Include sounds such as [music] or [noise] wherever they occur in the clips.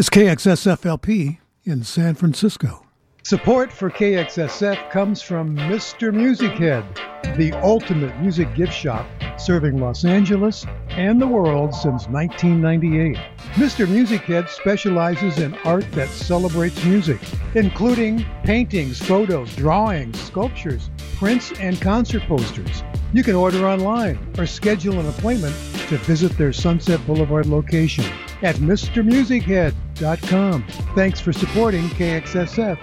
is KXSFLP in San Francisco. Support for KXSF comes from Mr. Music Head, the ultimate music gift shop serving Los Angeles and the world since 1998. Mr. Music Head specializes in art that celebrates music, including paintings, photos, drawings, sculptures, prints, and concert posters. You can order online or schedule an appointment to visit their Sunset Boulevard location at MrMusicHead.com. Thanks for supporting KXSF.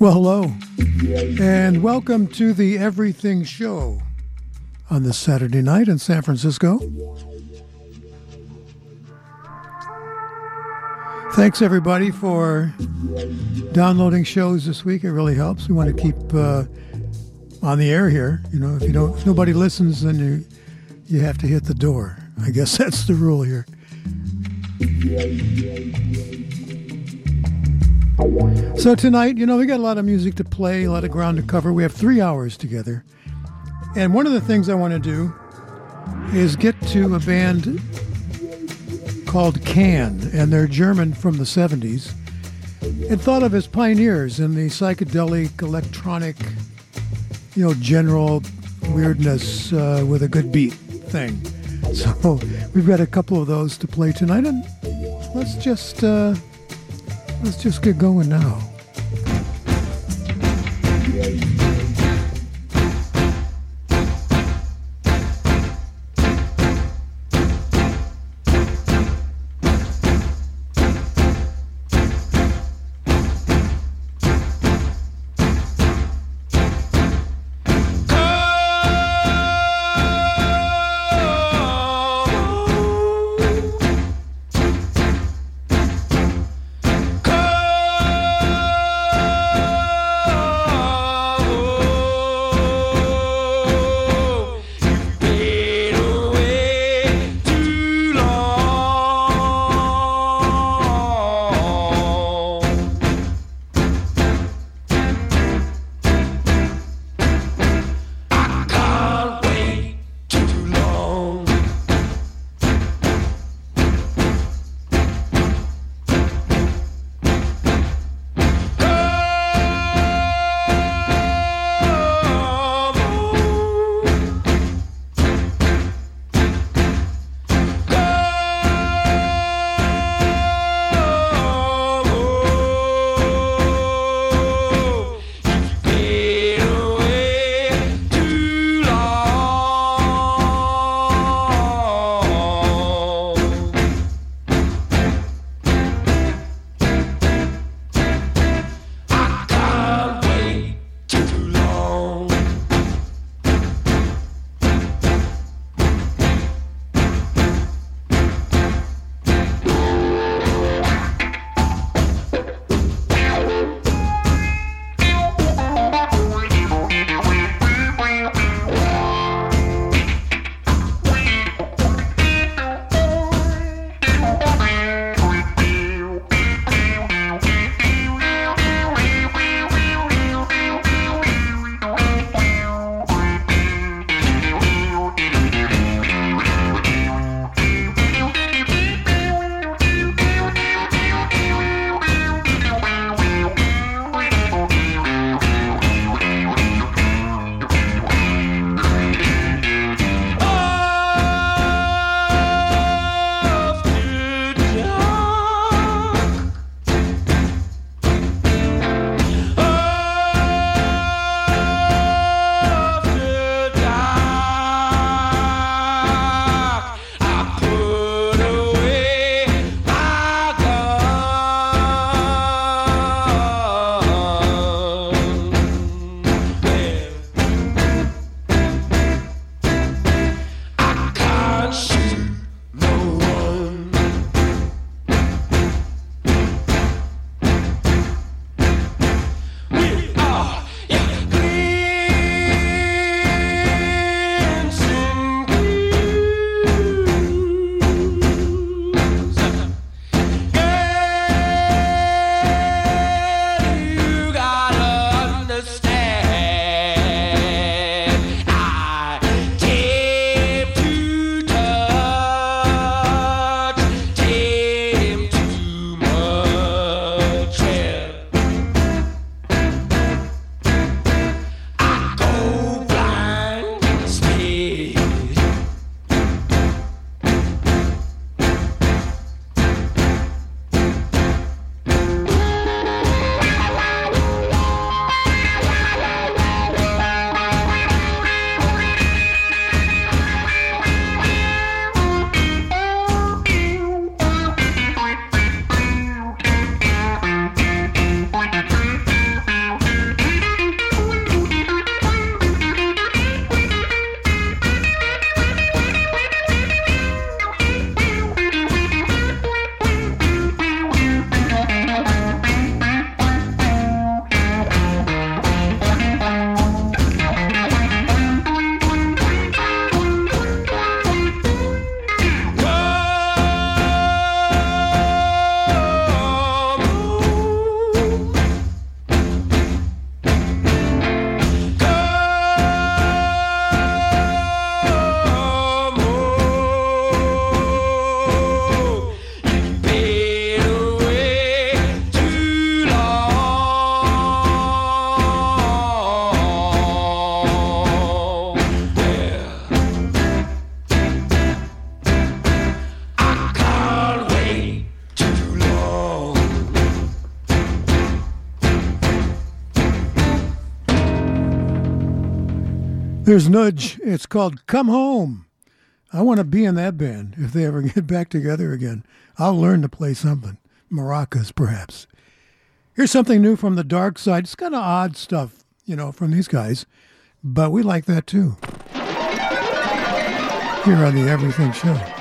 Well, hello, and welcome to the Everything Show on this Saturday night in San Francisco. Thanks everybody for downloading shows this week. It really helps. We want to keep uh, on the air here. You know, if you don't, if nobody listens, then you you have to hit the door. I guess [laughs] that's the rule here. So tonight, you know, we got a lot of music to play, a lot of ground to cover. We have three hours together, and one of the things I want to do is get to a band called Can, and they're German from the 70s, and thought of as pioneers in the psychedelic, electronic, you know, general weirdness uh, with a good beat thing. [laughs] So we've got a couple of those to play tonight, and let's just uh, let's just get going now. There's Nudge. It's called Come Home. I want to be in that band if they ever [laughs] get back together again. I'll learn to play something. Maracas, perhaps. Here's something new from the Darkside. It's kind of odd stuff, you know, from these guys, but we like that too. Here on the Everything Show.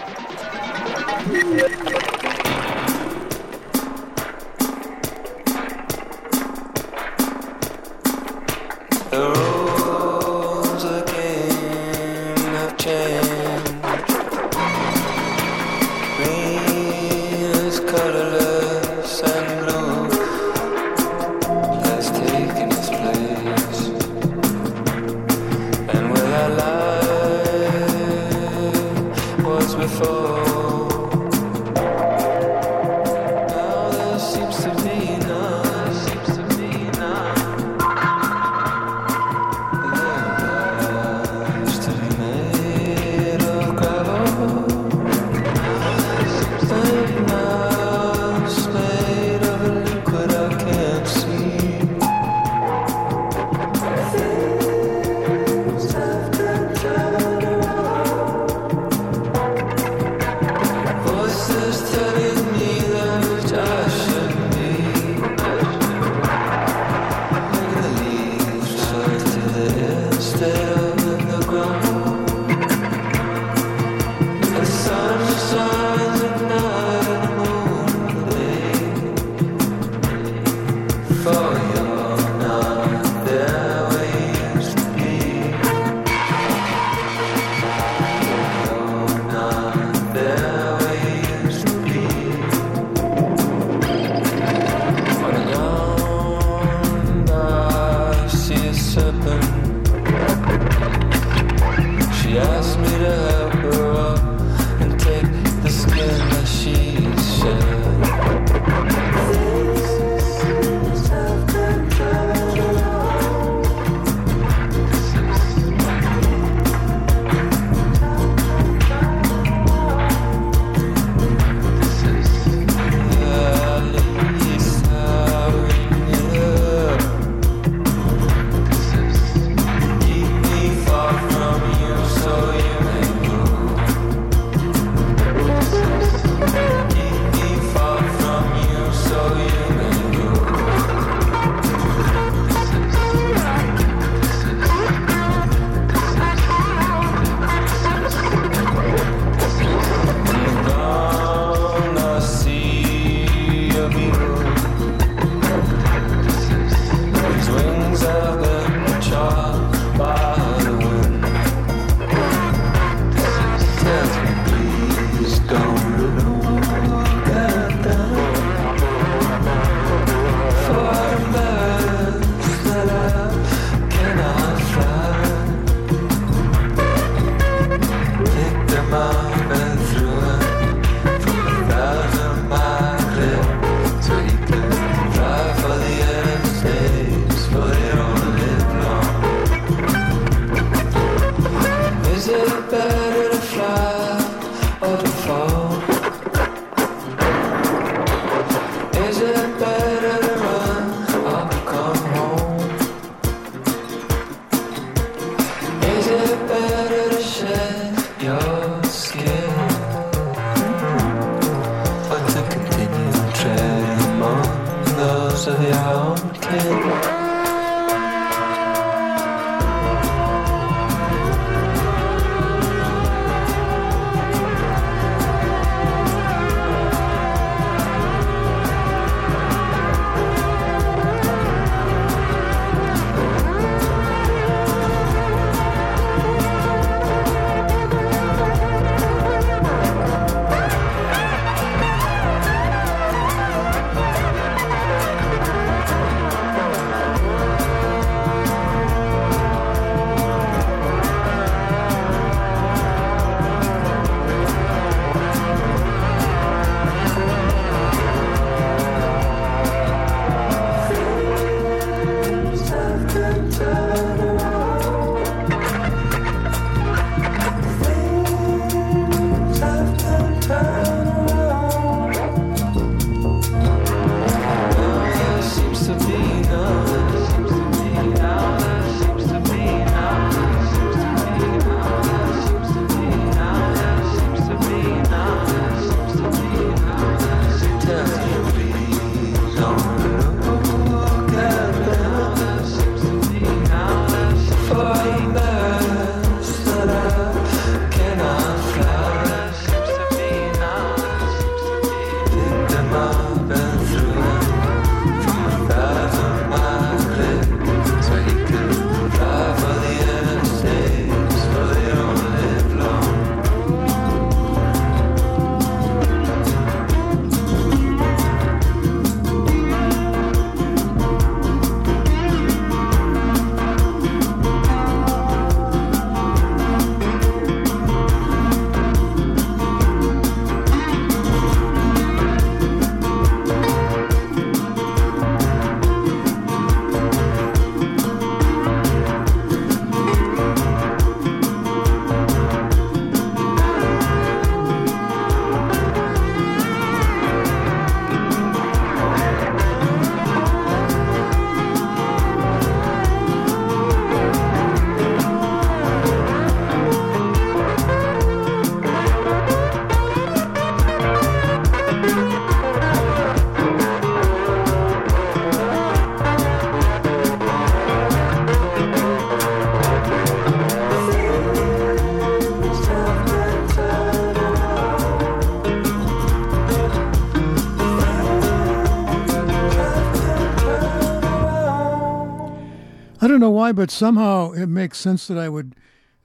Know why, but somehow it makes sense that I would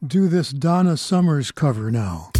do this Donna Summers cover now.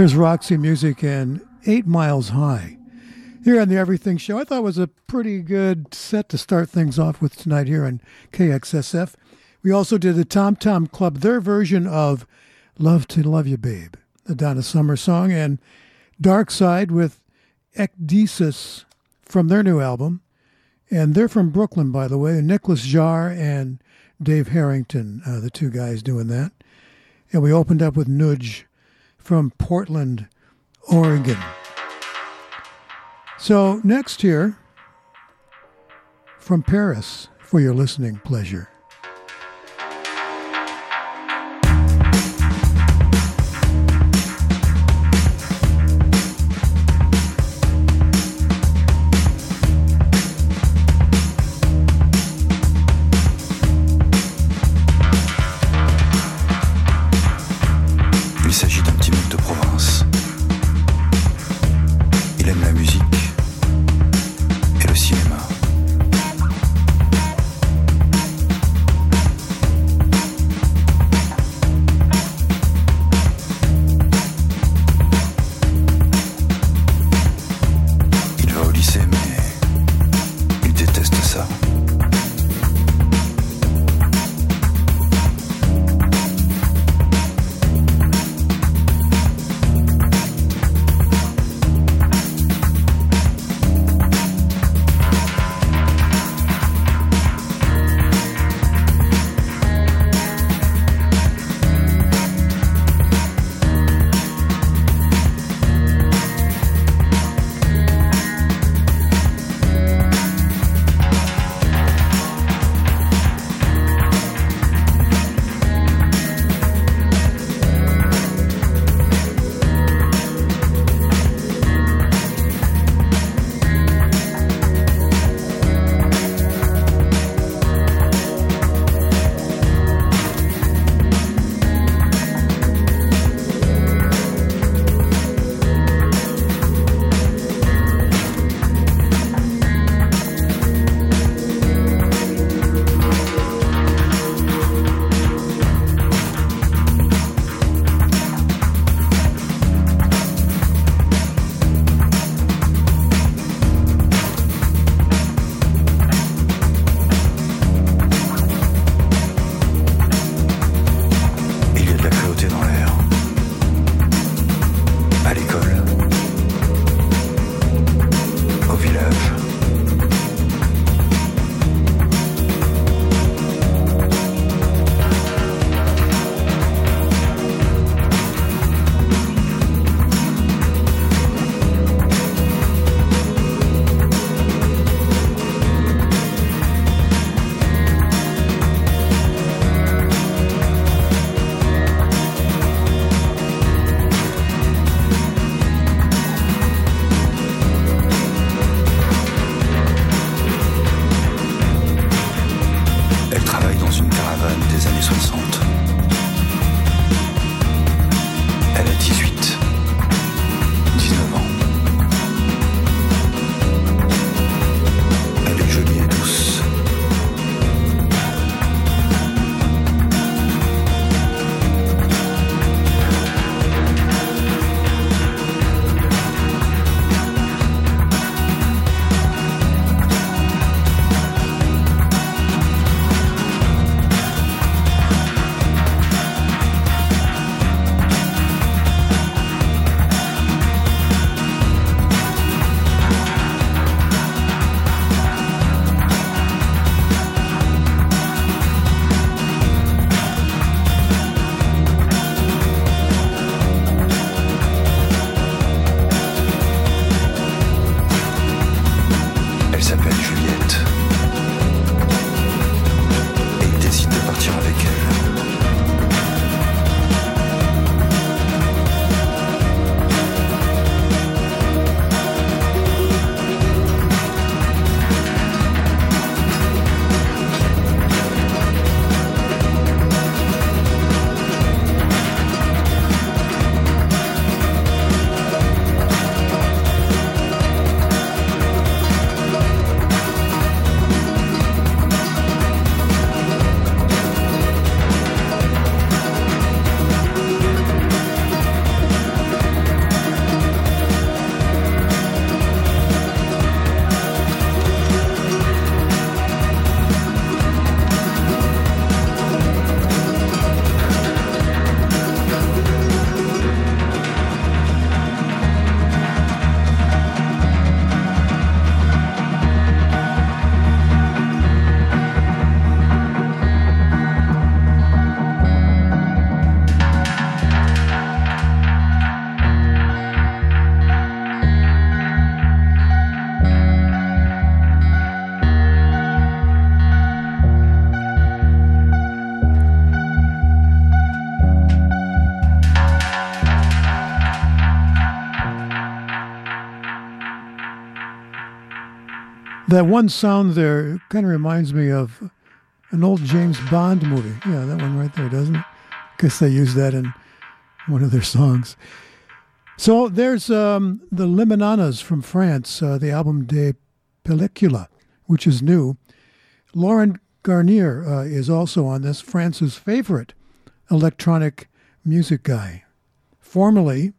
There's Roxy Music and Eight Miles High. Here on the Everything Show, I thought was a pretty good set to start things off with tonight here on KXSF. We also did the Tom Tom Club, their version of Love to Love You Babe, the Donna Summer song, and Darkside with Ecdysis from their new album. And they're from Brooklyn, by the way. Nicolas Jaar and Dave Harrington, uh, the two guys doing that. And we opened up with Nudge from Portland, Oregon. So, next here, from Paris, for your listening pleasure. That one sound there kind of reminds me of an old James Bond movie. Yeah, that one right there, doesn't it? Guess they used that in one of their songs. So there's um, the Limiñanas from France, uh, the album De Película, which is new. Laurent Garnier uh, is also on this, France's favorite electronic music guy, formerly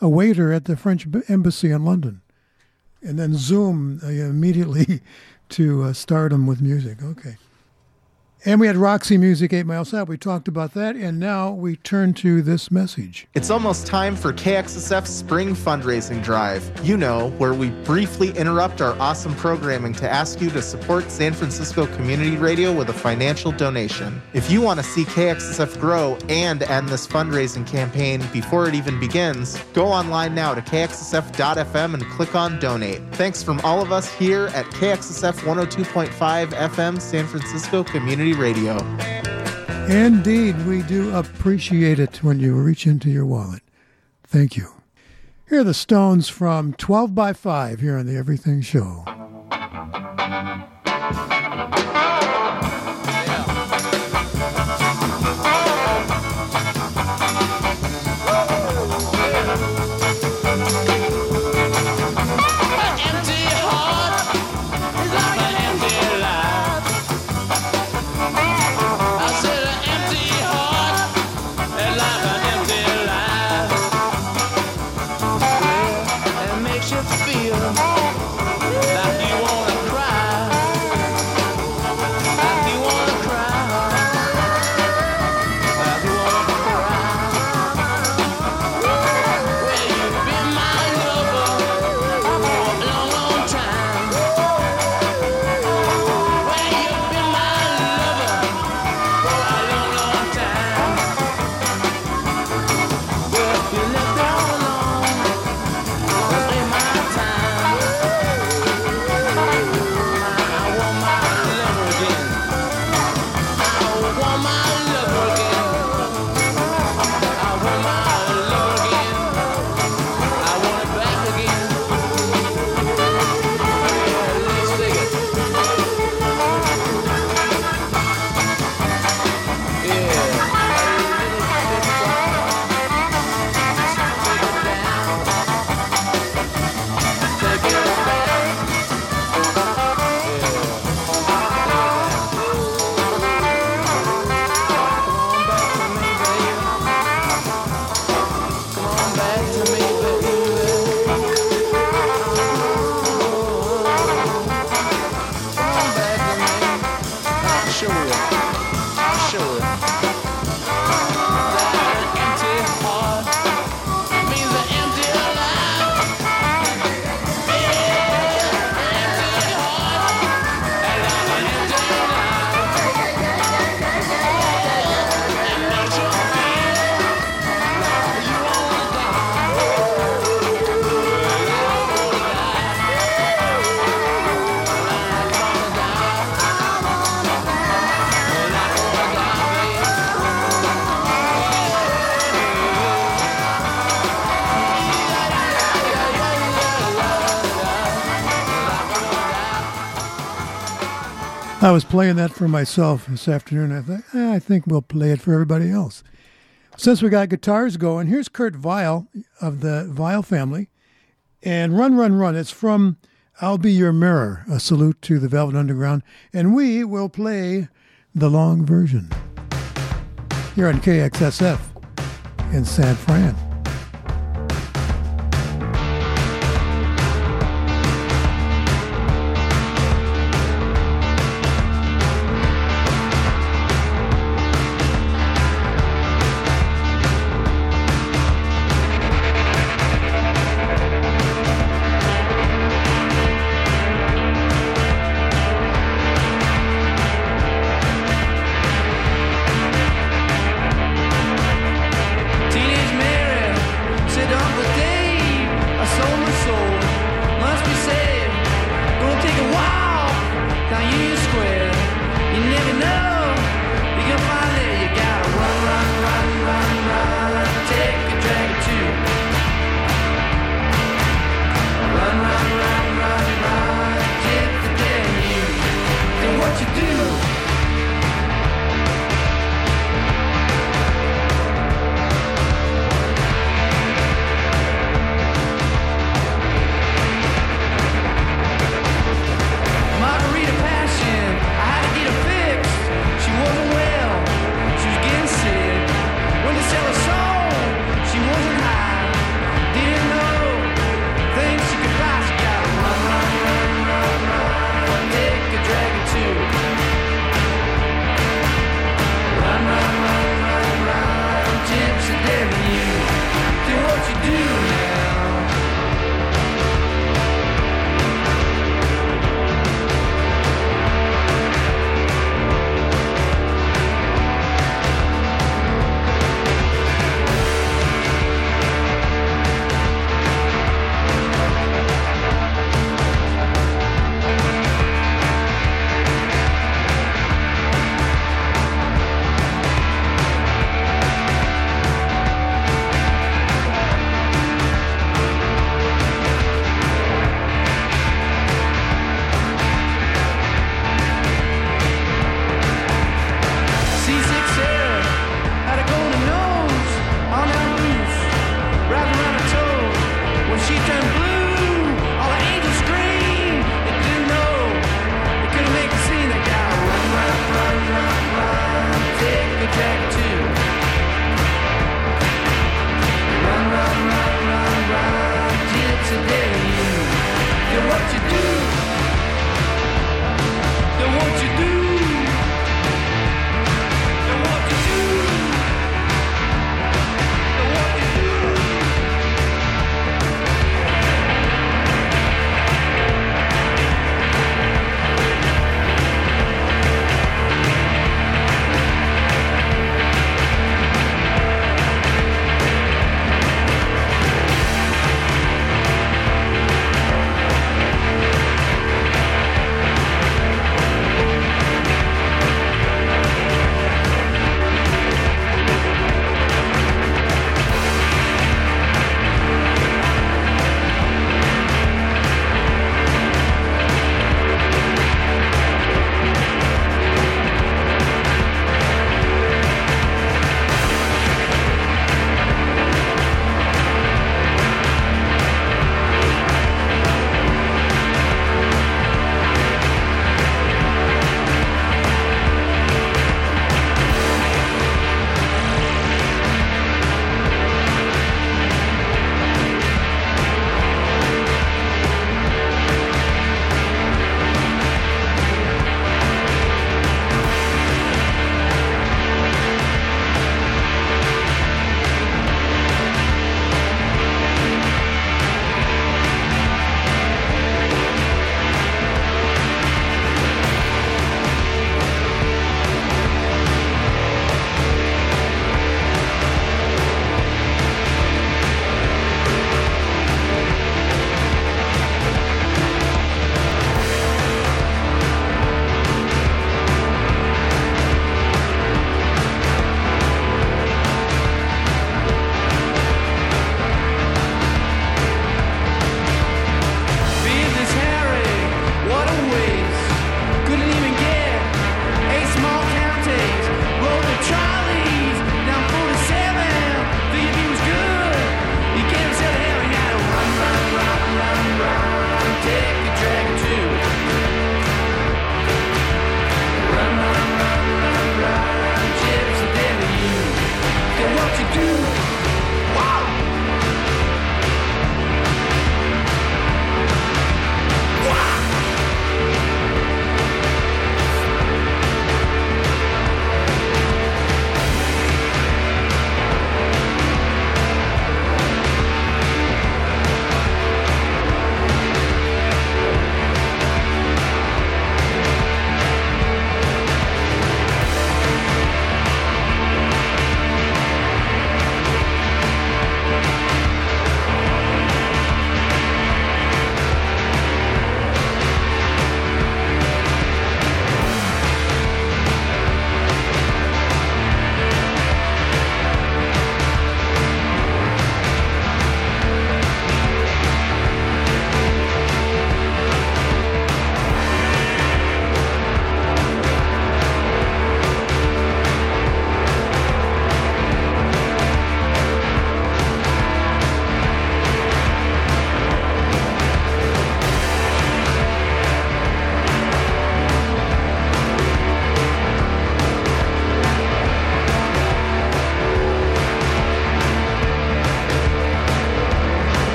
a waiter at the French embassy in London, and then Zoom uh, immediately [laughs] to uh, stardom with music. Okay. And we had Roxy Music 8 Miles Out. We talked about that. And now we turn to this message. It's almost time for KXSF's spring fundraising drive. You know, where we briefly interrupt our awesome programming to ask you to support San Francisco Community Radio with a financial donation. If you want to see KXSF grow and end this fundraising campaign before it even begins, go online now to kxsf.fm and click on donate. Thanks from all of us here at KXSF 102.5 FM San Francisco Community Radio. Indeed, we do appreciate it when you reach into your wallet. Thank you. Here are the Stones from 12 by 5 here on the Everything Show. I was playing that for myself this afternoon. I thought, eh, I think we'll play it for everybody else. Since we got guitars going, here's Kurt Vile of the Vile family. And Run, Run, Run. It's from I'll Be Your Mirror, a salute to the Velvet Underground. And we will play the long version here on KXSF in San Fran.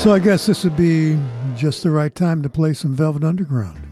So I guess this would be just the right time to play some Velvet Underground.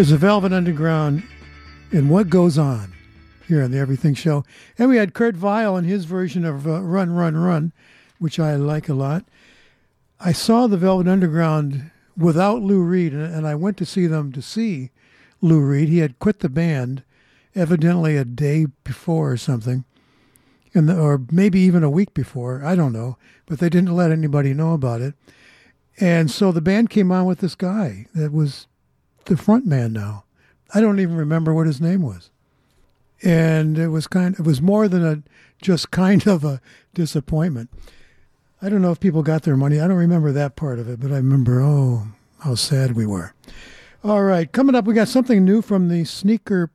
There's the Velvet Underground and What Goes On here on the Everything Show. And we had Kurt Vile and his version of uh, Run, Run, Run, which I like a lot. I saw the Velvet Underground without Lou Reed, and I went to see them to see Lou Reed. He had quit the band evidently a day before or something, and the, or maybe even a week before. I don't know, but they didn't let anybody know about it. And so the band came on with this guy that was the front man now. I don't even remember what his name was. And it was kind it was more than a just [laughs] kind of a disappointment. I don't know if people got their money. I don't remember that part of it, but I remember oh how sad we were. All right, coming up we got something new from the sneaker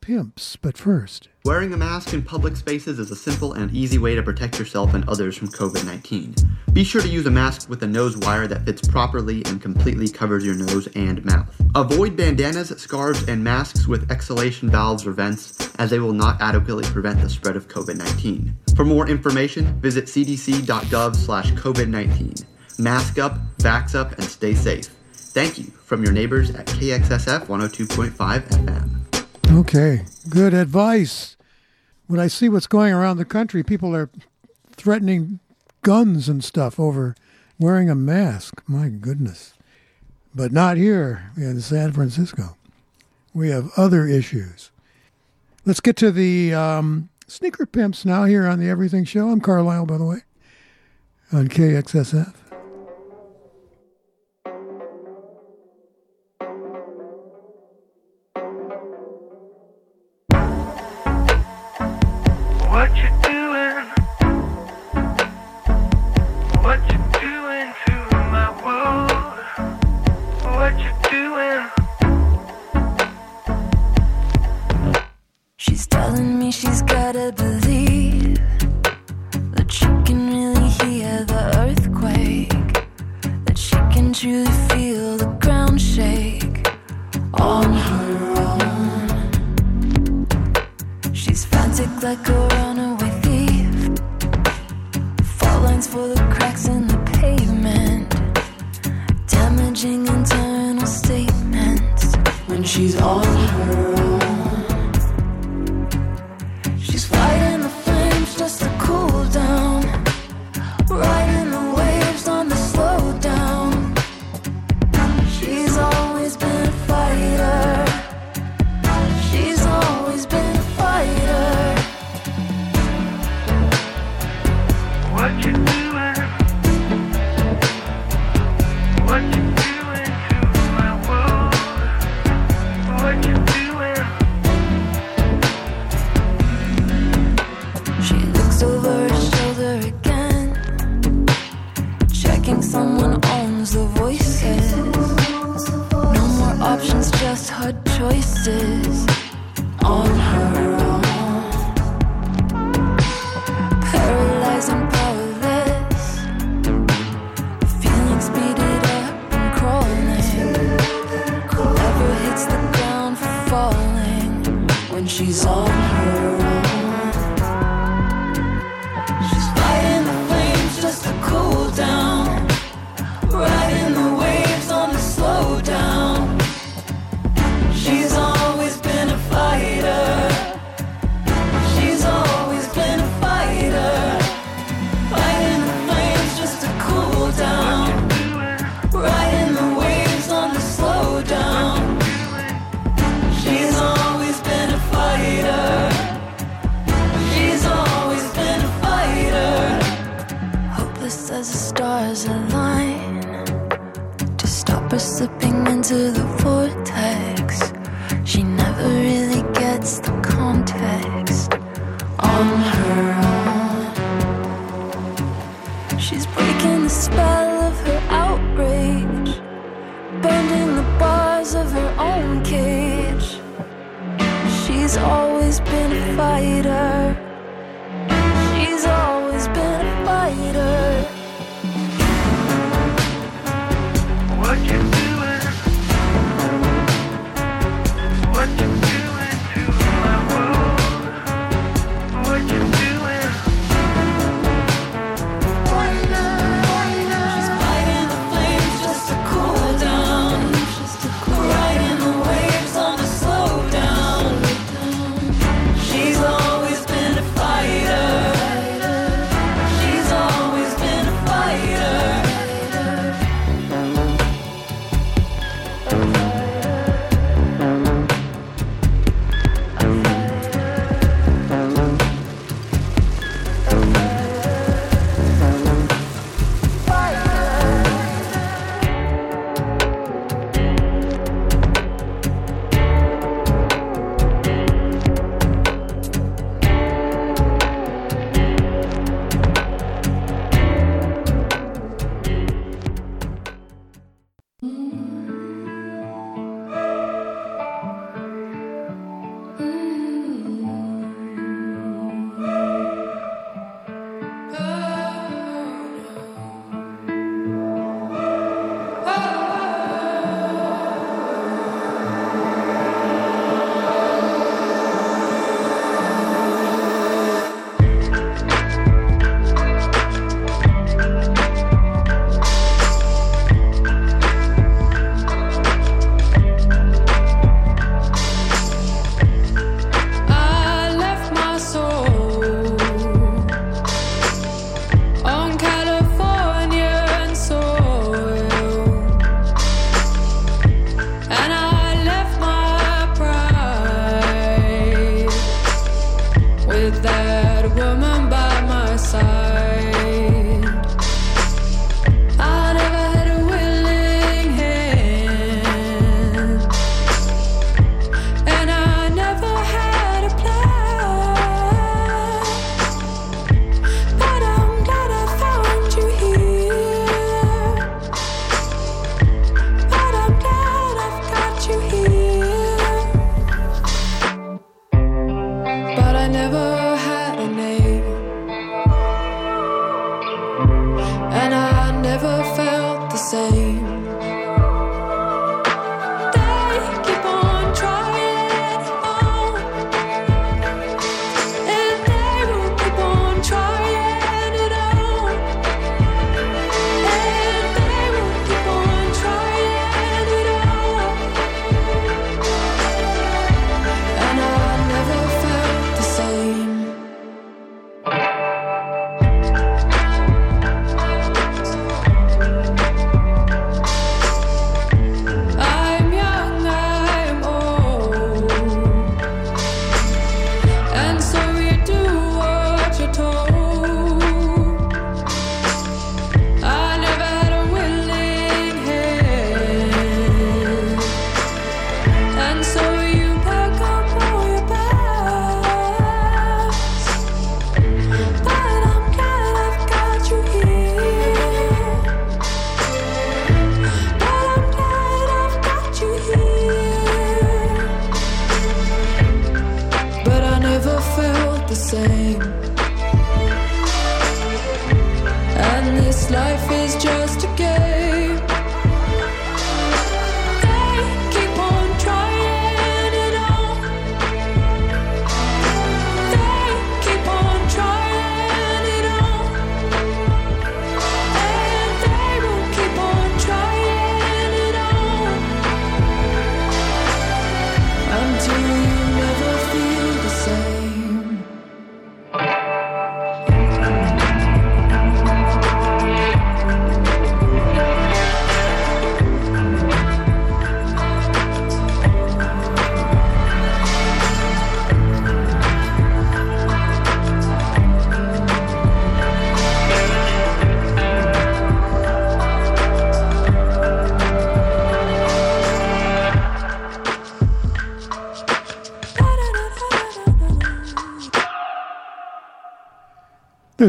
pimps, but first. Wearing a mask in public spaces is a simple and easy way to protect yourself and others from COVID 19. Be sure to use a mask with a nose wire that fits properly and completely covers your nose and mouth. Avoid bandanas, scarves, and masks with exhalation valves or vents, as they will not adequately prevent the spread of COVID 19. For more information, visit cdc.gov slash COVID 19. Mask up, vax up, and stay safe. Thank you from your neighbors at KXSF 102.5 FM. Okay, good advice. When I see what's going around the country, people are threatening guns and stuff over wearing a mask. My goodness. But not here in San Francisco. We have other issues. Let's get to the um, sneaker pimps now here on the Everything Show. I'm Carlisle, by the way, on KXSF.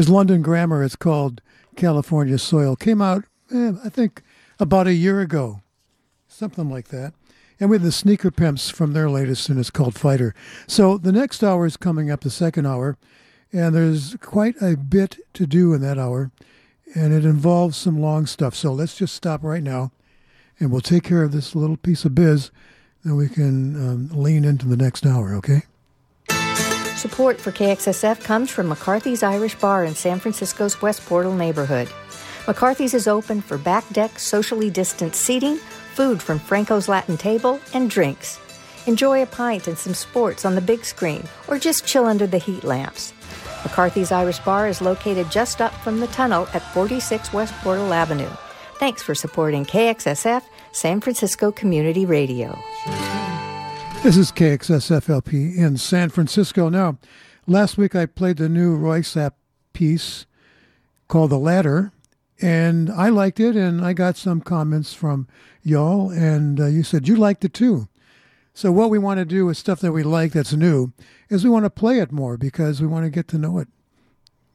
There's London Grammar. It's called California Soil. Came out, eh, I think, about a year ago, something like that. And with the Sneaker Pimps from their latest, and it's called Fighter. So the next hour is coming up, the second hour, and there's quite a bit to do in that hour, and it involves some long stuff. So let's just stop right now, and we'll take care of this little piece of biz, and we can um, lean into the next hour, okay? Support for KXSF comes from McCarthy's Irish Bar in San Francisco's West Portal neighborhood. McCarthy's is open for back deck, socially distanced seating, food from Franco's Latin Table, and drinks. Enjoy a pint and some sports on the big screen, or just chill under the heat lamps. McCarthy's Irish Bar is located just up from the tunnel at 46 West Portal Avenue. Thanks for supporting KXSF, San Francisco Community Radio. This is KXSFLP in San Francisco. Now, last week I played the new Röyksopp piece called The Ladder, and I liked it, and I got some comments from y'all, and uh, you said you liked it too. So, what we want to do with stuff that we like that's new is we want to play it more because we want to get to know it,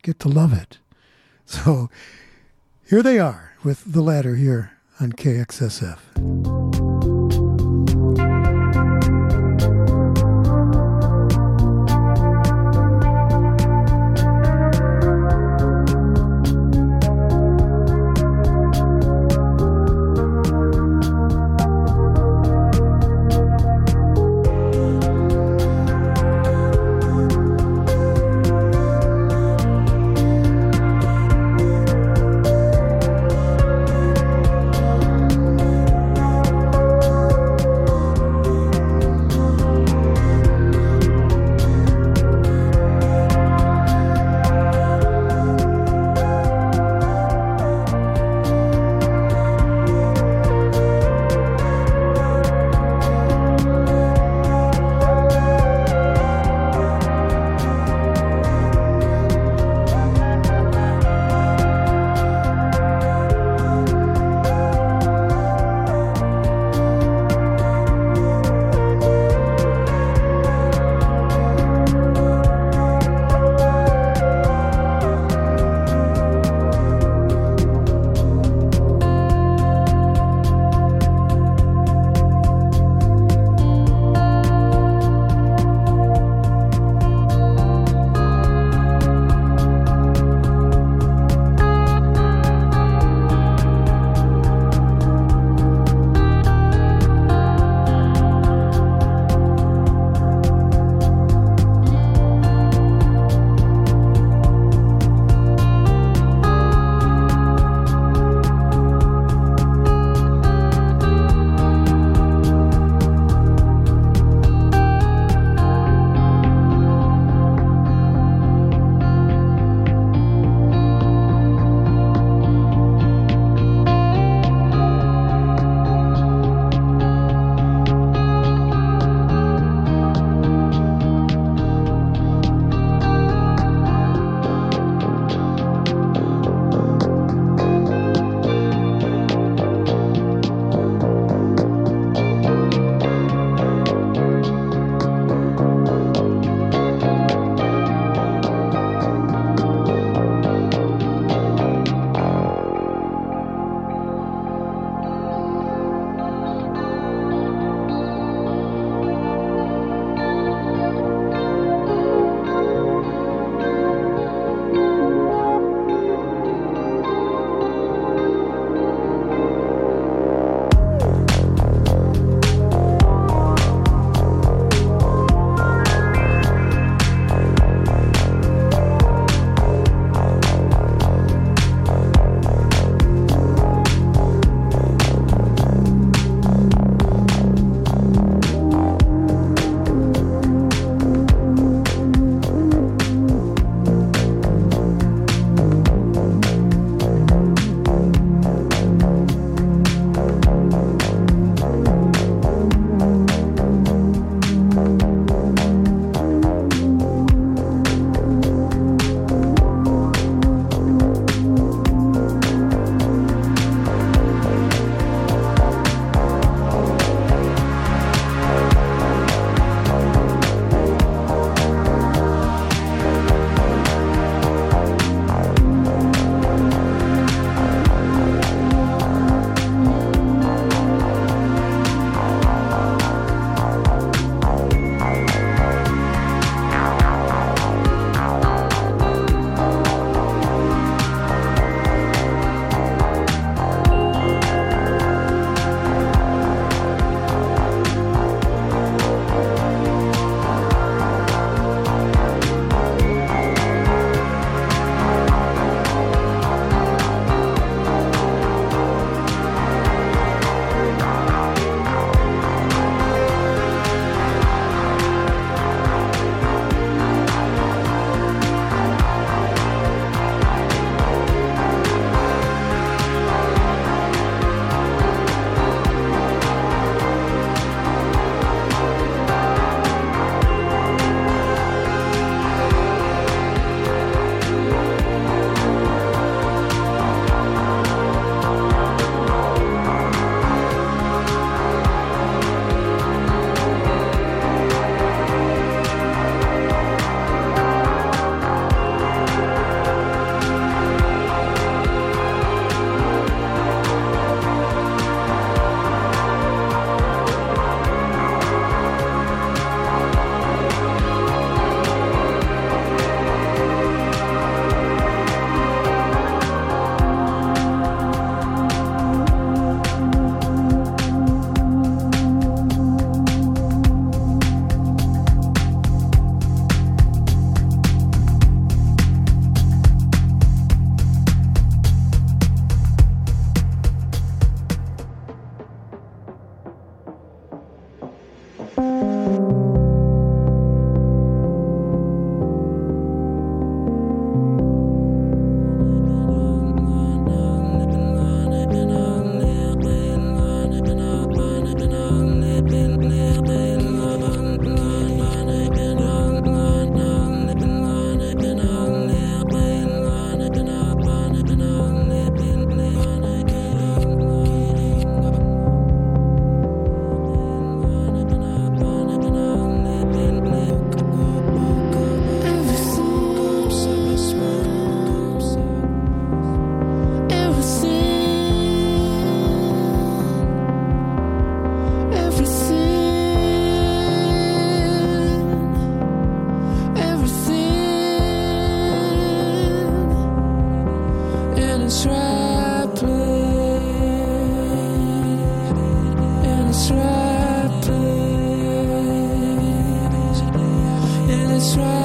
get to love it. [laughs] So, here they are with The Ladder here on KXSF. try.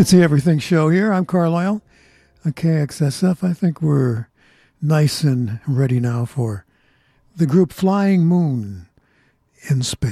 It's the Everything Show here. I'm Carlisle on KXSF. I think we're nice and ready now for the group Flying Moon in Space.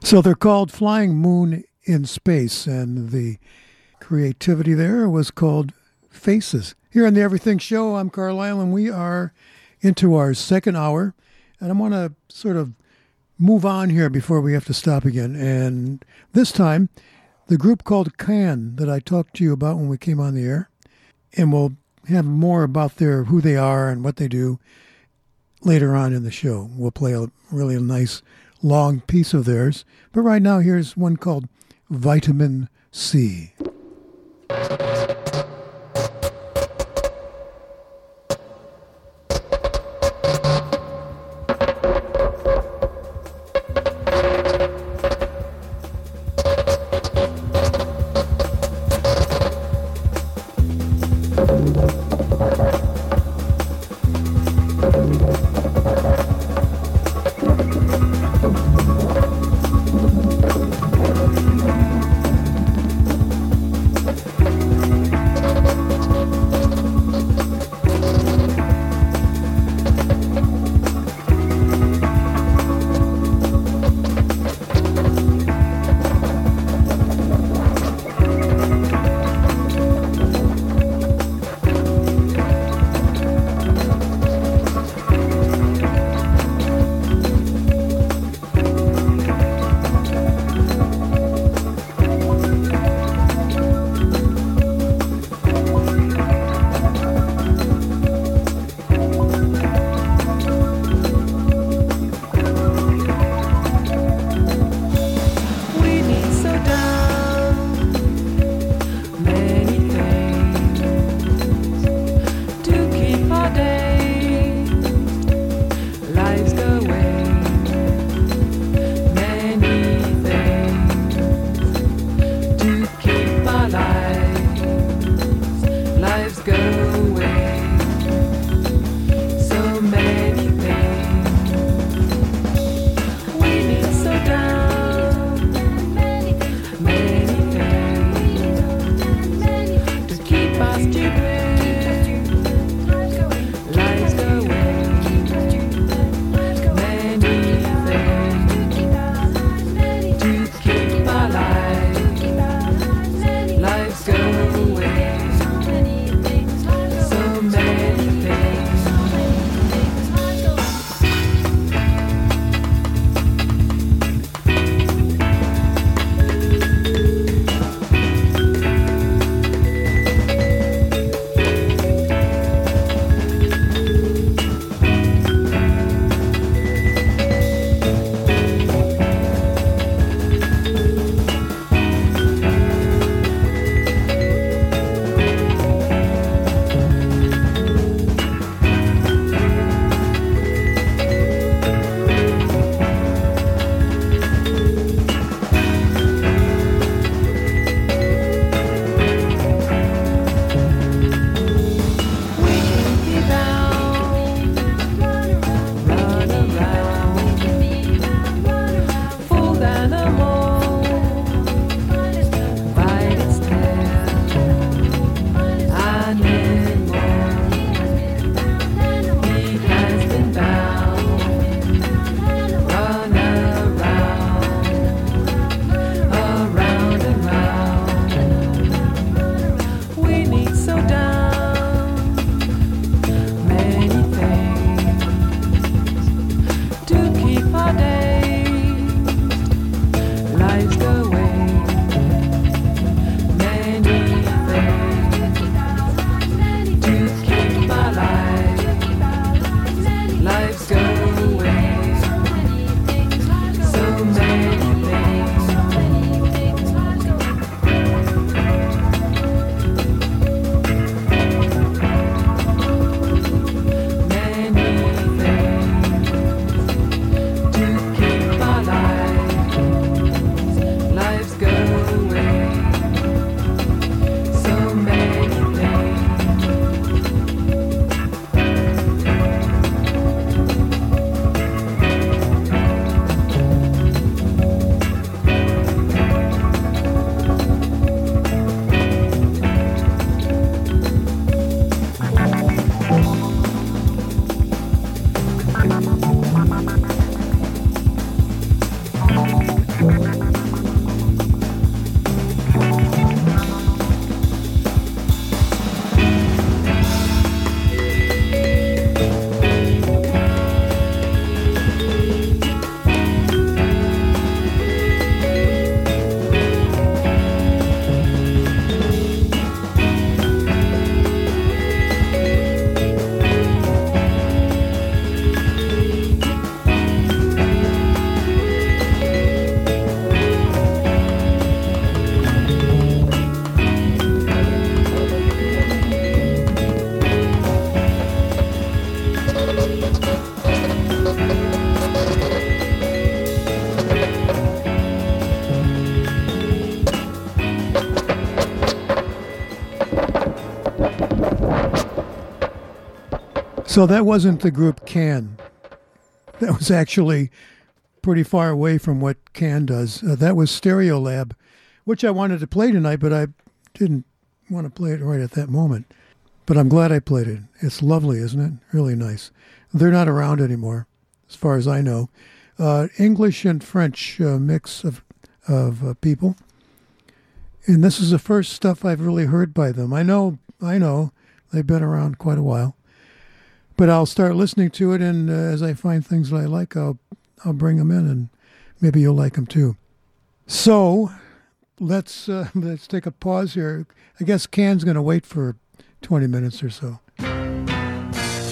So they're called Flying Moon in Space, and the creativity there was called Faces. Here on the Everything Show, I'm Carlisle, and we are into our second hour. And I want to sort of move on here before we have to stop again. And this time, the group called Can that I talked to you about when we came on the air, and we'll have more about their who they are and what they do later on in the show. We'll play a really nice long piece of theirs. But right now, here's one called Vitamin C. So that wasn't the group Can. That was actually pretty far away from what Can does. Uh, that was Stereolab, which I wanted to play tonight, but I didn't want to play it right at that moment. But I'm glad I played it. It's lovely, isn't it? Really nice. They're not around anymore, as far as I know. Uh, English and French uh, mix of of uh, people, and this is the first stuff I've really heard by them. I know, I know, they've been around quite a while, but I'll start listening to it, and uh, as I find things that I like, I'll I'll bring them in, and maybe you'll like them too. So let's uh, [laughs] let's take a pause here. I guess Can's going to wait for twenty minutes or so.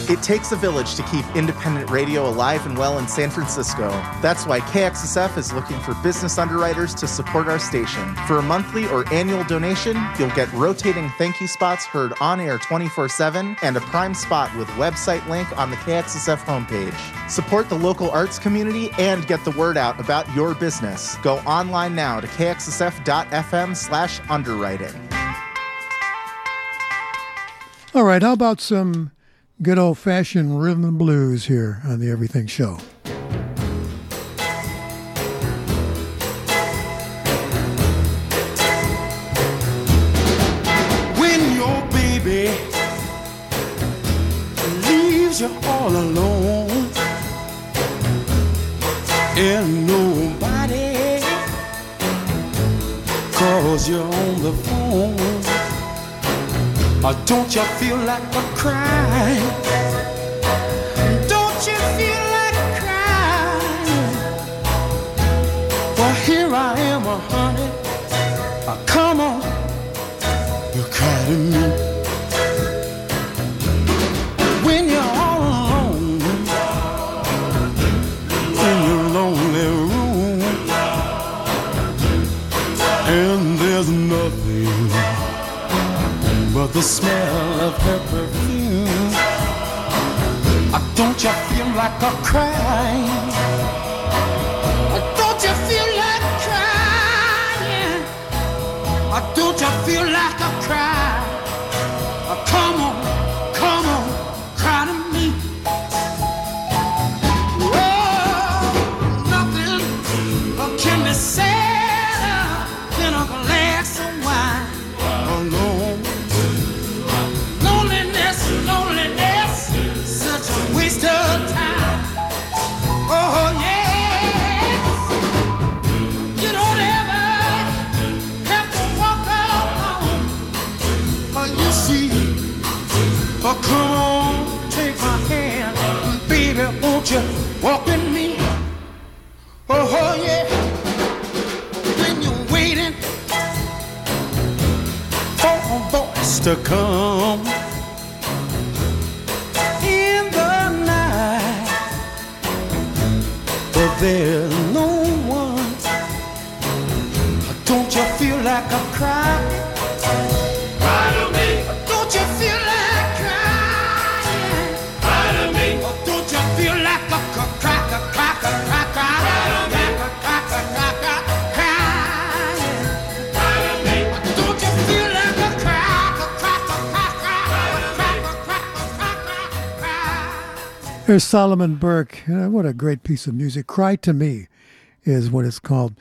It takes a village to keep independent radio alive and well in San Francisco. That's why KXSF is looking for business underwriters to support our station. For a monthly or annual donation, you'll get rotating thank you spots heard on air 24 7 and a prime spot with website link on the KXSF homepage. Support the local arts community and get the word out about your business. Go online now to kxsf.fm slash underwriting. All right, how about some good old fashioned rhythm and blues here on the Everything Show. When your baby leaves you all alone and nobody calls you on the phone or don't you feel like a crying? Don't you feel like crying? Well, here I am, honey. Oh, come on, you cry to me. The smell of her perfume. Uh, don't you feel like a crying? Uh, don't you feel like crying? Uh, don't you feel like a cry? You walk with me? Oh, oh yeah. When you're waiting for a voice to come. In the night, but there's no one. Don't you feel like a? Cry There's Solomon Burke. Uh, what a great piece of music. Cry to Me is what it's called.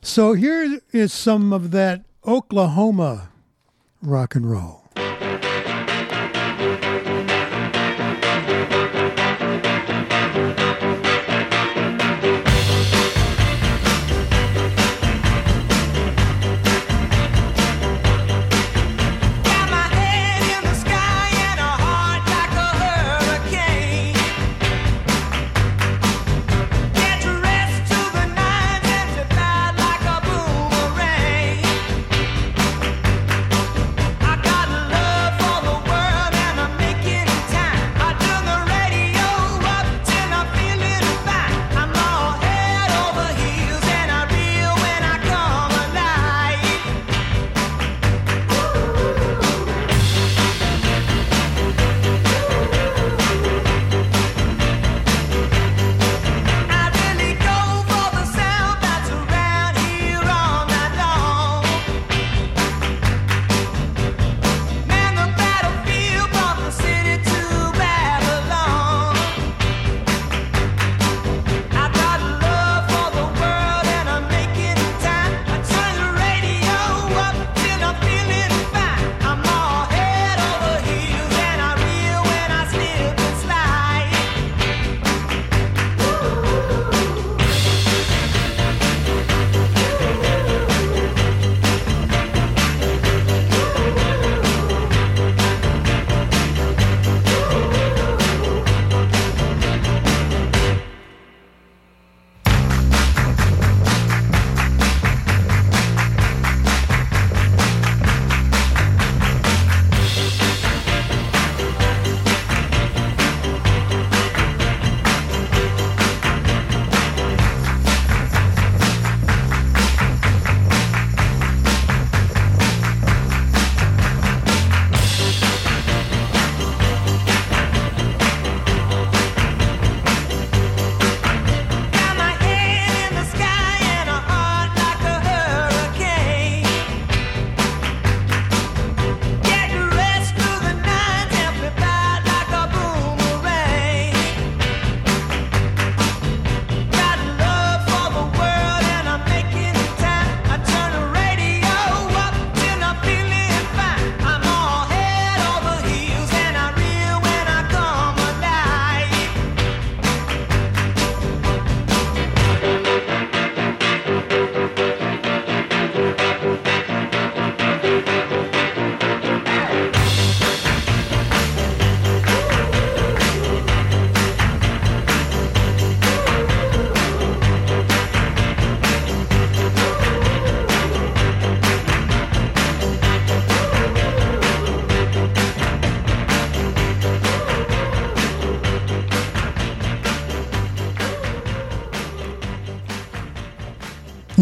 So here is some of that Oklahoma rock and roll.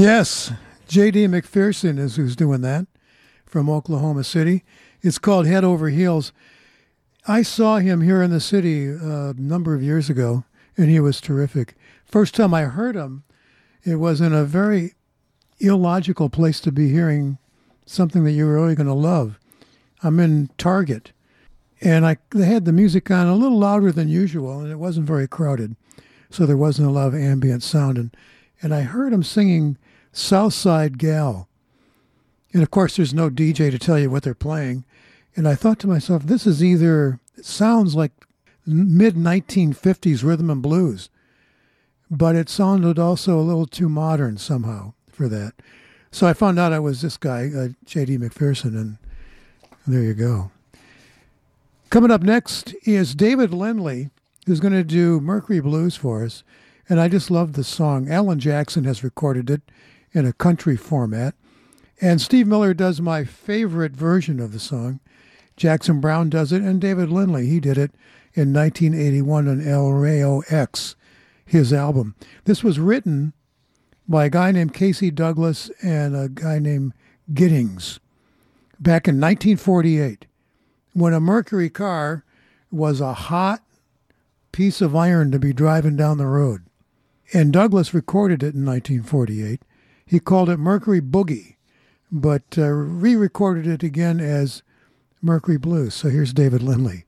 Yes, J.D. McPherson is who's doing that from Oklahoma City. It's called Head Over Heels. I saw him here in the city uh, a number of years ago, and he was terrific. First time I heard him, it was in a very illogical place to be hearing something that you were really going to love. I'm in Target, and I they had the music on a little louder than usual, and it wasn't very crowded, so there wasn't a lot of ambient sound. And and I heard him singing Southside Gal, and of course there's no DJ to tell you what they're playing. And I thought to myself, this is either it sounds like mid 1950s rhythm and blues, but it sounded also a little too modern somehow for that. So I found out I was this guy, uh, J.D. McPherson, and there you go. Coming up next is David Lindley, who's going to do Mercury Blues for us. And I just love the song. Alan Jackson has recorded it in a country format. And Steve Miller does my favorite version of the song. Jackson Browne does it, and David Lindley, he did it in 1981 on El Rayo X, his album. This was written by a guy named K.C. Douglas and a guy named Geddins back in 1948 when a Mercury car was a hot piece of iron to be driving down the road. And Douglas recorded it in 1948. He called it Mercury Boogie, but uh, re recorded it again as Mercury Blues. So here's David Lindley.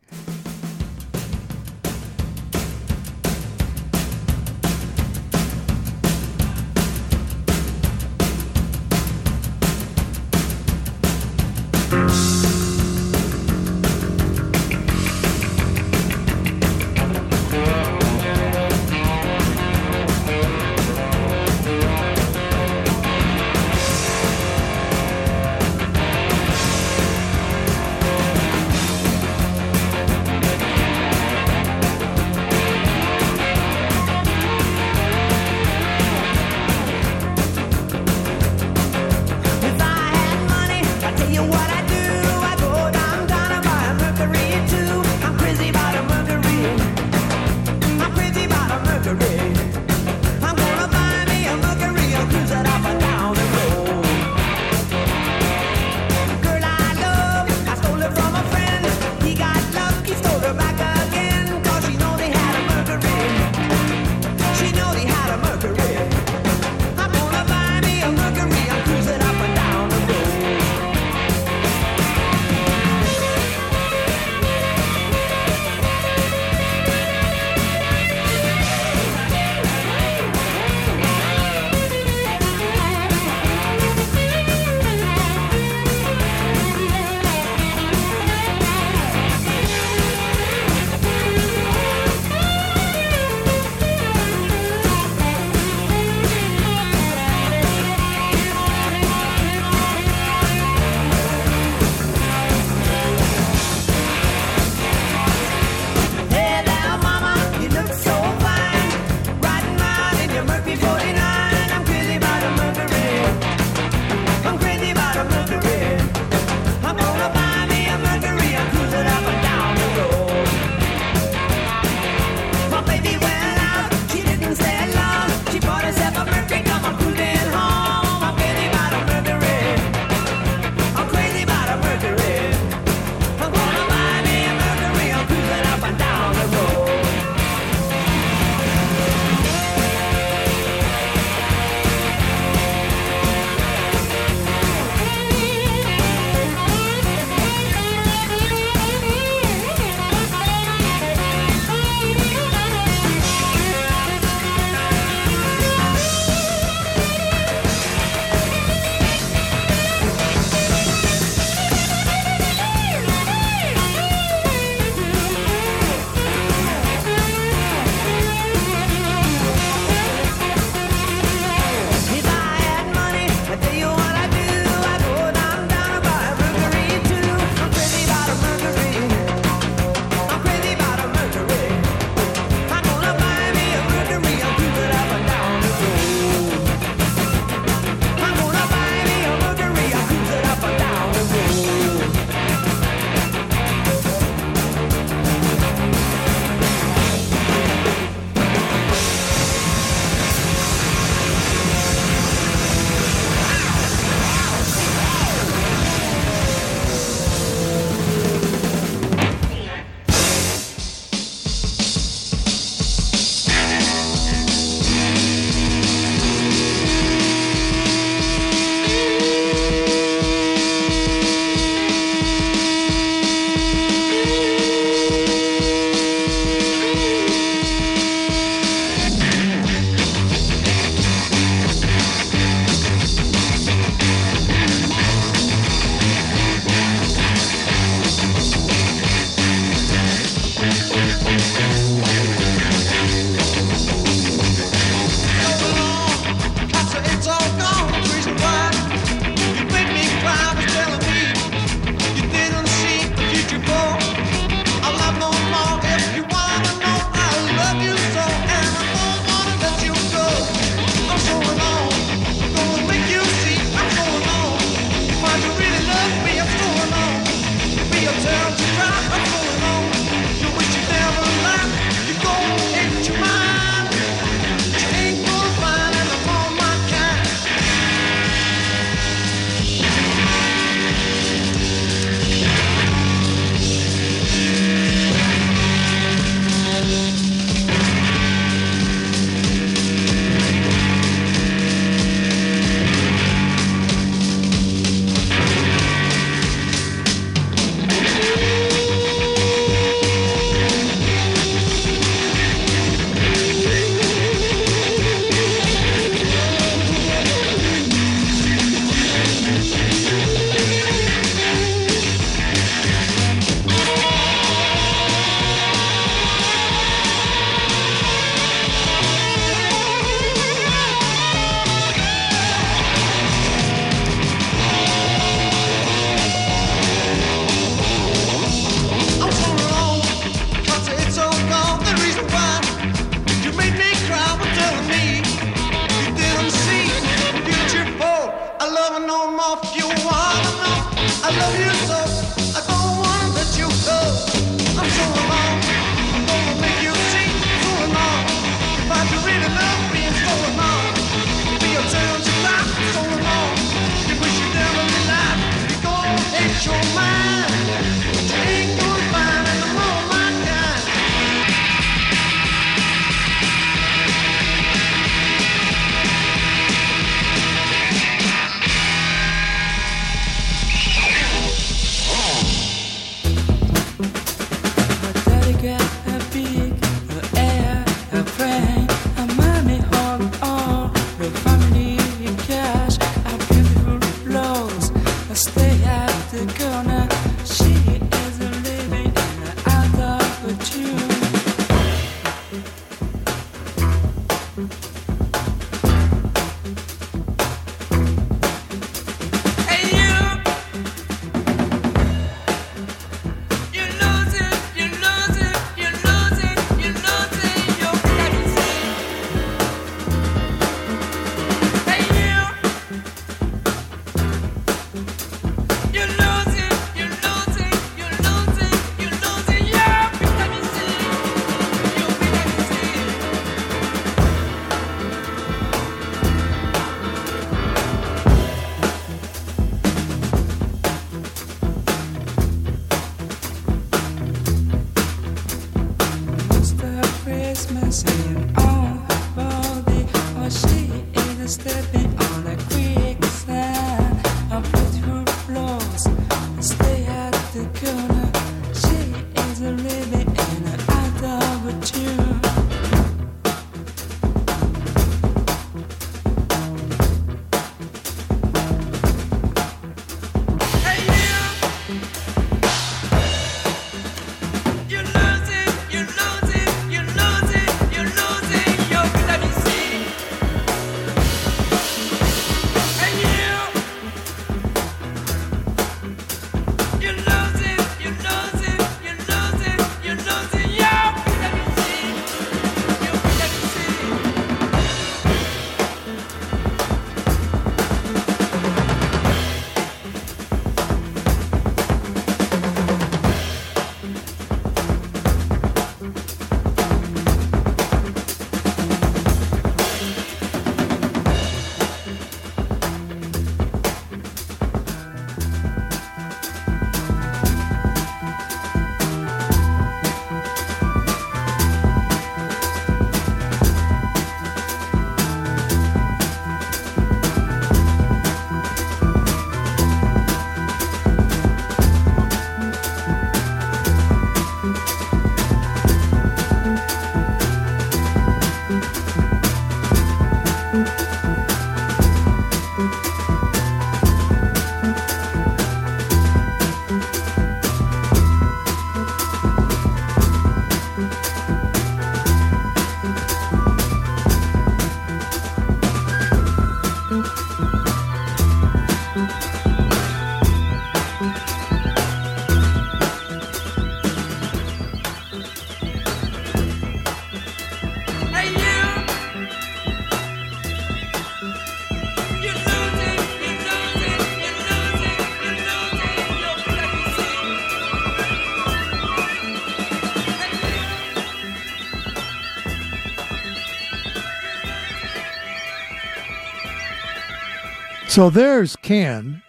So there's Can.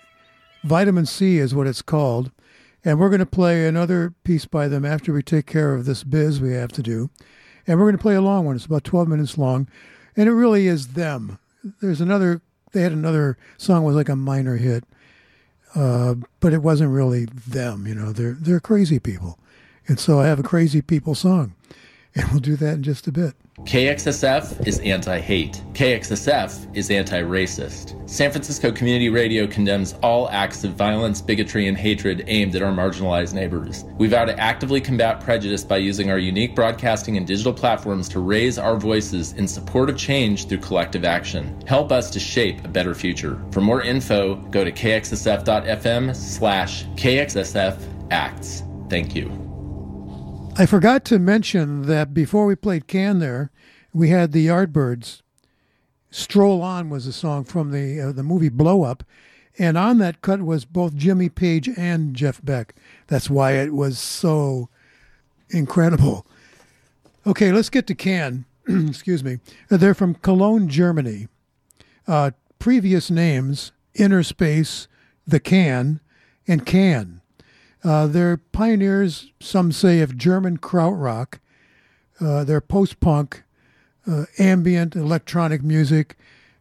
Vitamin C is what it's called. And we're going to play another piece by them after we take care of this biz we have to do. And we're going to play a long one. It's about 12 minutes long. And it really is them. There's another, they had another song was like a minor hit. Uh, but it wasn't really them, you know. They're they're crazy people. And so I have a crazy people song. And we'll do that in just a bit. KXSF is anti hate. KXSF is anti racist. San Francisco Community Radio condemns all acts of violence, bigotry, and hatred aimed at our marginalized neighbors. We vow to actively combat prejudice by using our unique broadcasting and digital platforms to raise our voices in support of change through collective action. Help us to shape a better future. For more info, go to kxsf.fm slash kxsfacts. Thank you. I forgot to mention that before we played Can there, we had the Yardbirds. Stroll On was a song from the uh, the movie Blow Up, and on that cut was both Jimmy Page and Jeff Beck. That's why it was so incredible. Okay, let's get to Can. [clears throat] Excuse me. They're from Cologne, Germany. Uh, previous names: Inner Space, The Can, and Can. Uh, they're pioneers, some say, of German krautrock. Uh, they're post-punk, uh, ambient electronic music.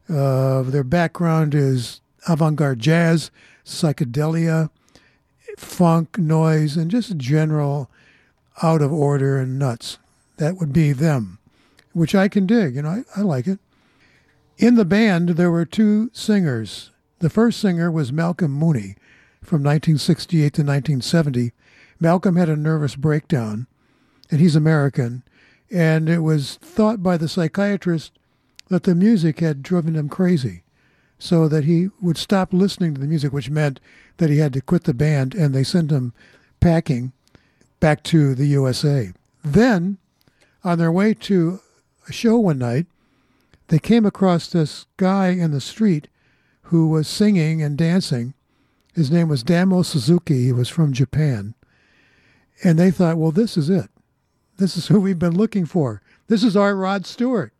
Uh, their background is avant-garde jazz, psychedelia, funk, noise, and just general out of order and nuts. That would be them, which I can dig. You know, I, I like it. In the band, there were two singers. The first singer was Malcolm Mooney from 1968 to 1970. Malcolm had a nervous breakdown, and he's American. And it was thought by the psychiatrist that the music had driven him crazy, so that he would stop listening to the music, which meant that he had to quit the band, and they sent him packing back to the USA. Then, on their way to a show one night, they came across this guy in the street who was singing and dancing. His name was Damo Suzuki. He was from Japan. And they thought, well, this is it. This is [laughs] who we've been looking for. This is our Rod Stewart.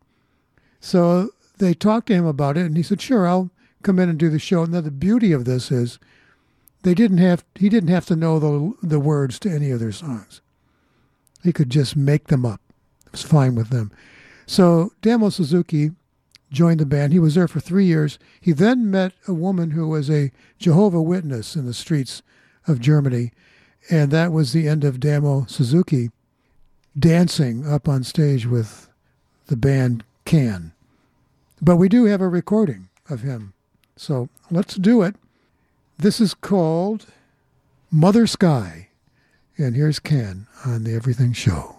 So they talked to him about it, and he said, sure, I'll come in and do the show. And the beauty of this is they didn't have he didn't have to know the the words to any of their songs. He could just make them up. It was fine with them. So Damo Suzuki joined the band. He was there for three years. He then met a woman who was a Jehovah Witness in the streets of Germany, and that was the end of Damo Suzuki dancing up on stage with the band Can. But we do have a recording of him. So let's do it. This is called Mother Sky. And here's Can on the Everything Show.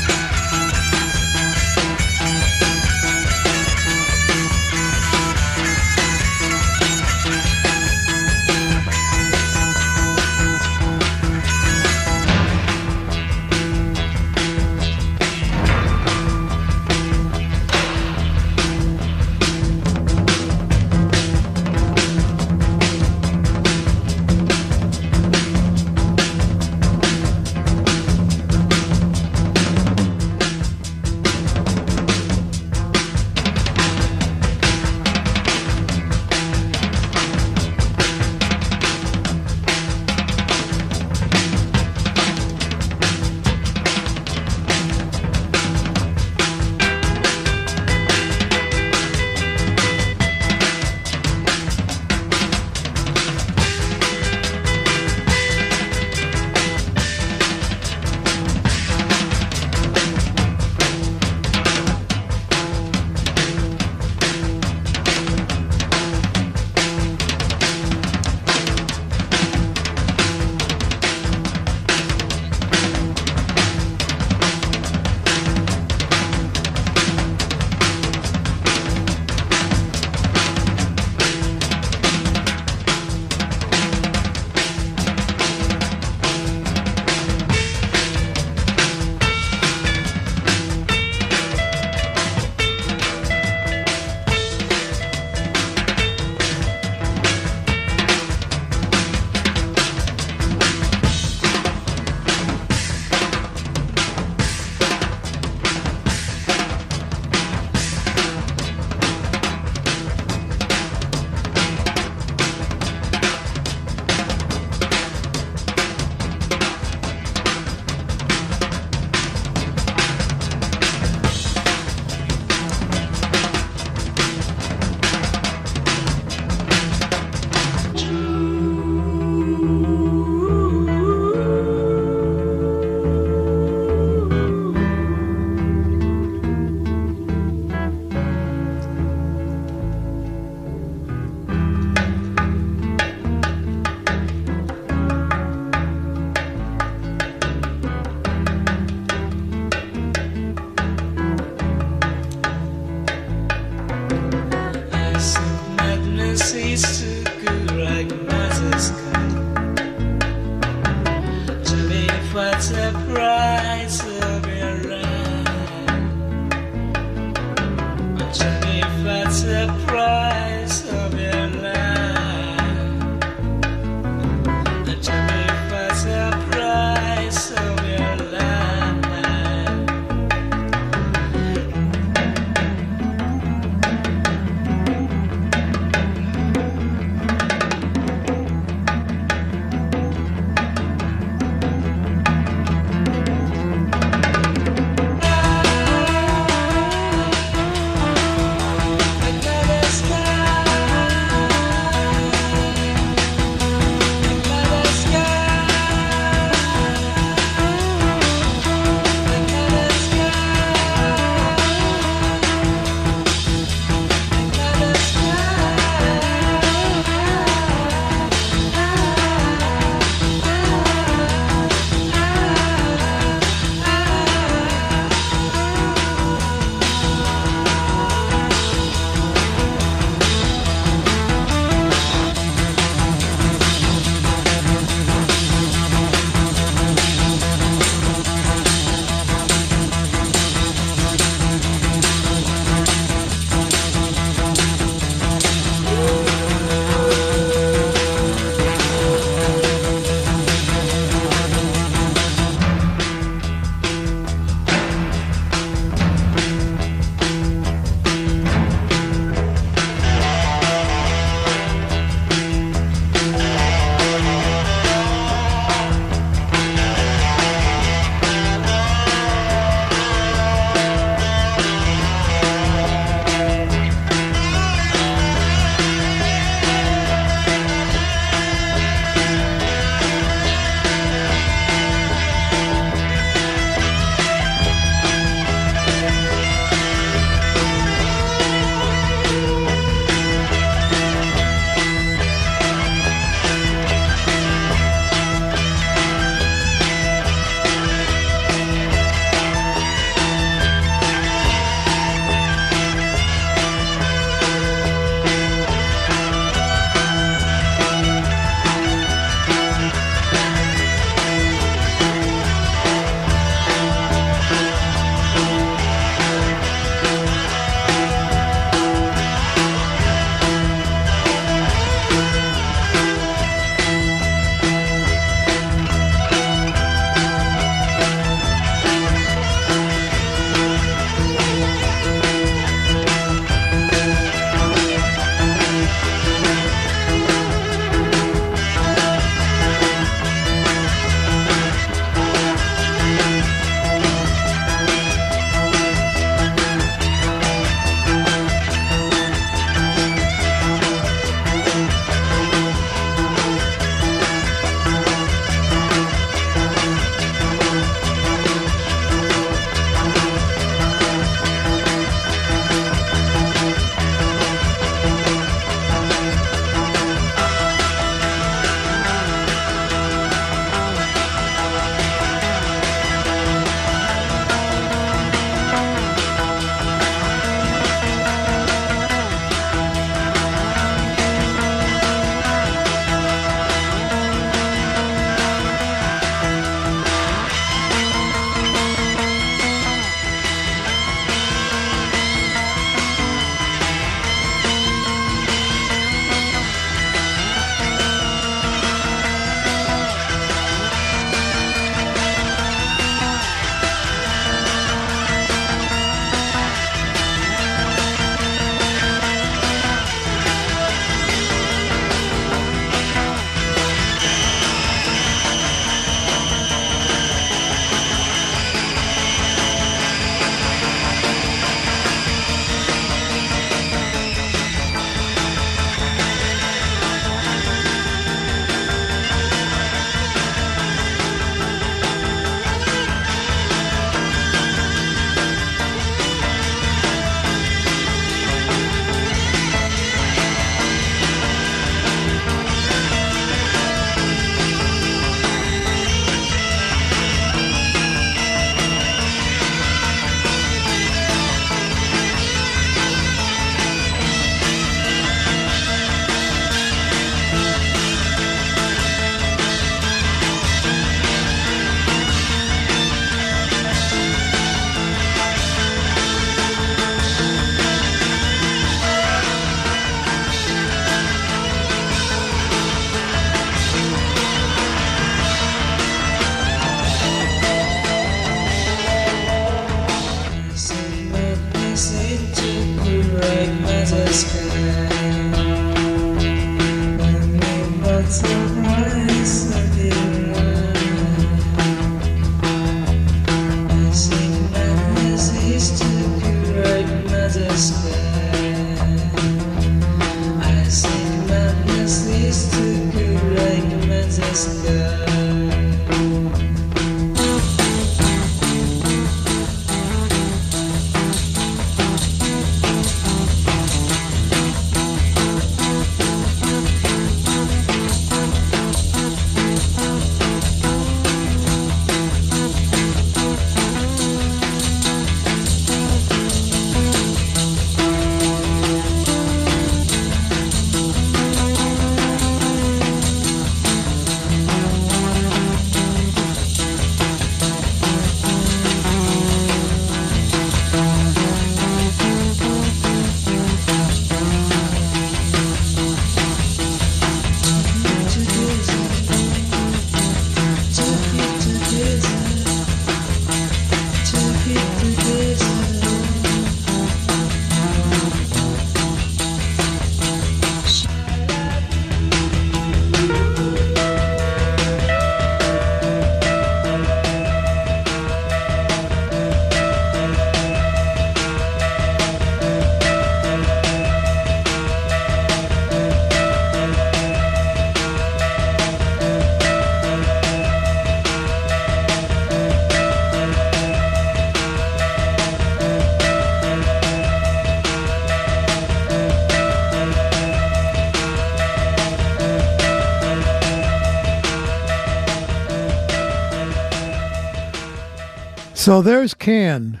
So there's Can.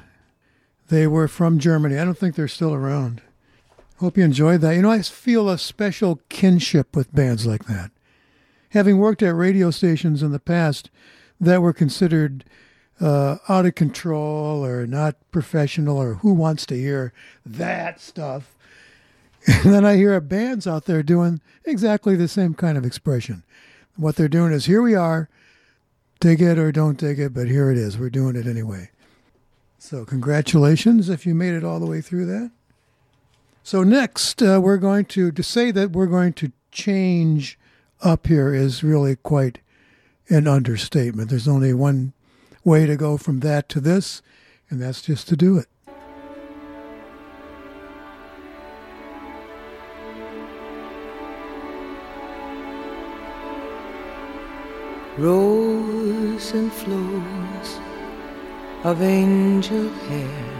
They were from Germany. I don't think they're still around. Hope you enjoyed that. You know, I feel a special kinship with bands like that. Having worked at radio stations in the past that were considered uh, out of control or not professional or who wants to hear that stuff. [laughs] And then I hear bands out there doing exactly the same kind of expression. What they're doing is here we are, dig it or don't dig it, but here it is. We're doing it anyway. So, congratulations if you made it all the way through that. So, next, uh, we're going to, to say that we're going to change up here is really quite an understatement. There's only one way to go from that to this, and that's just to do it. Rows and flows of angel hair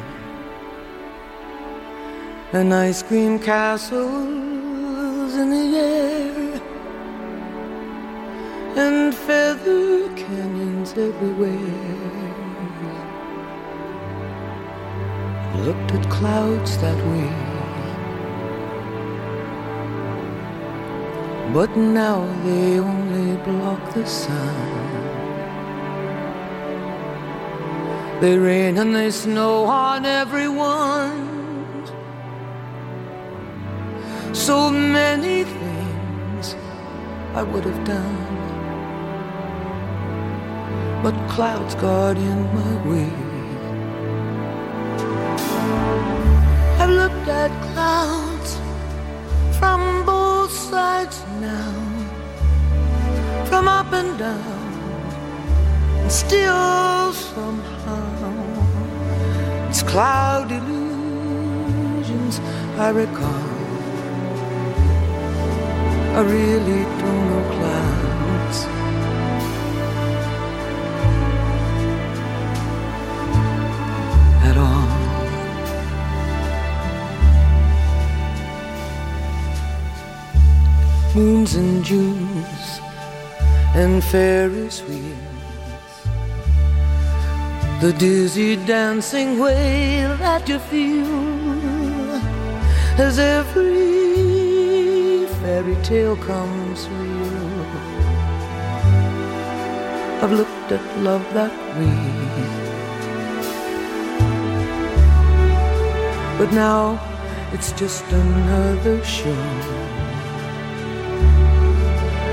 and ice cream castles in the air and feather canyons everywhere. Looked at clouds that way. But now they only block the sun. They rain and they snow on everyone. So many things I would have done. But clouds got in my way. I've looked at clouds from both sides now, from up and down, and still somehow it's cloud illusions I recall. I really don't know clouds. Moons and Junes and Ferris wheels. The dizzy dancing way that you feel as every fairy tale comes real. I've looked at love that way. But now it's just another show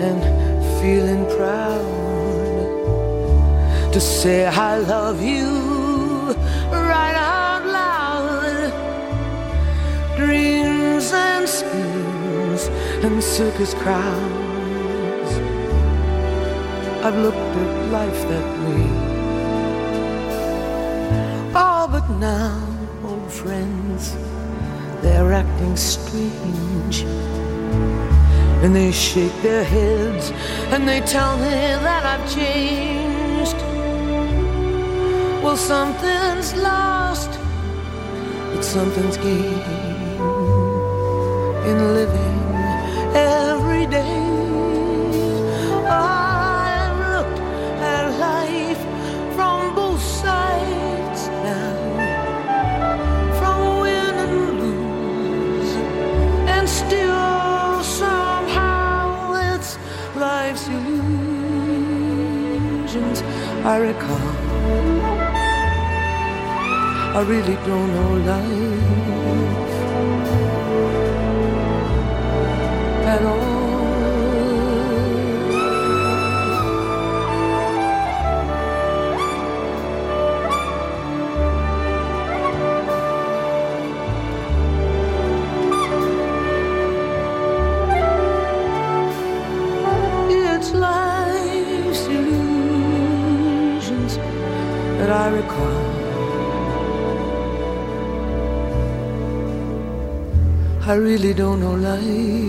and feeling proud to say I love you right out loud. Dreams and schemes and circus crowds. I've looked at life that way. All but now, old friends, they're acting strange. And they shake their heads and they tell me that I've changed. Well, something's lost, but something's gained in living every day. I recall. I really don't know life I really don't know life.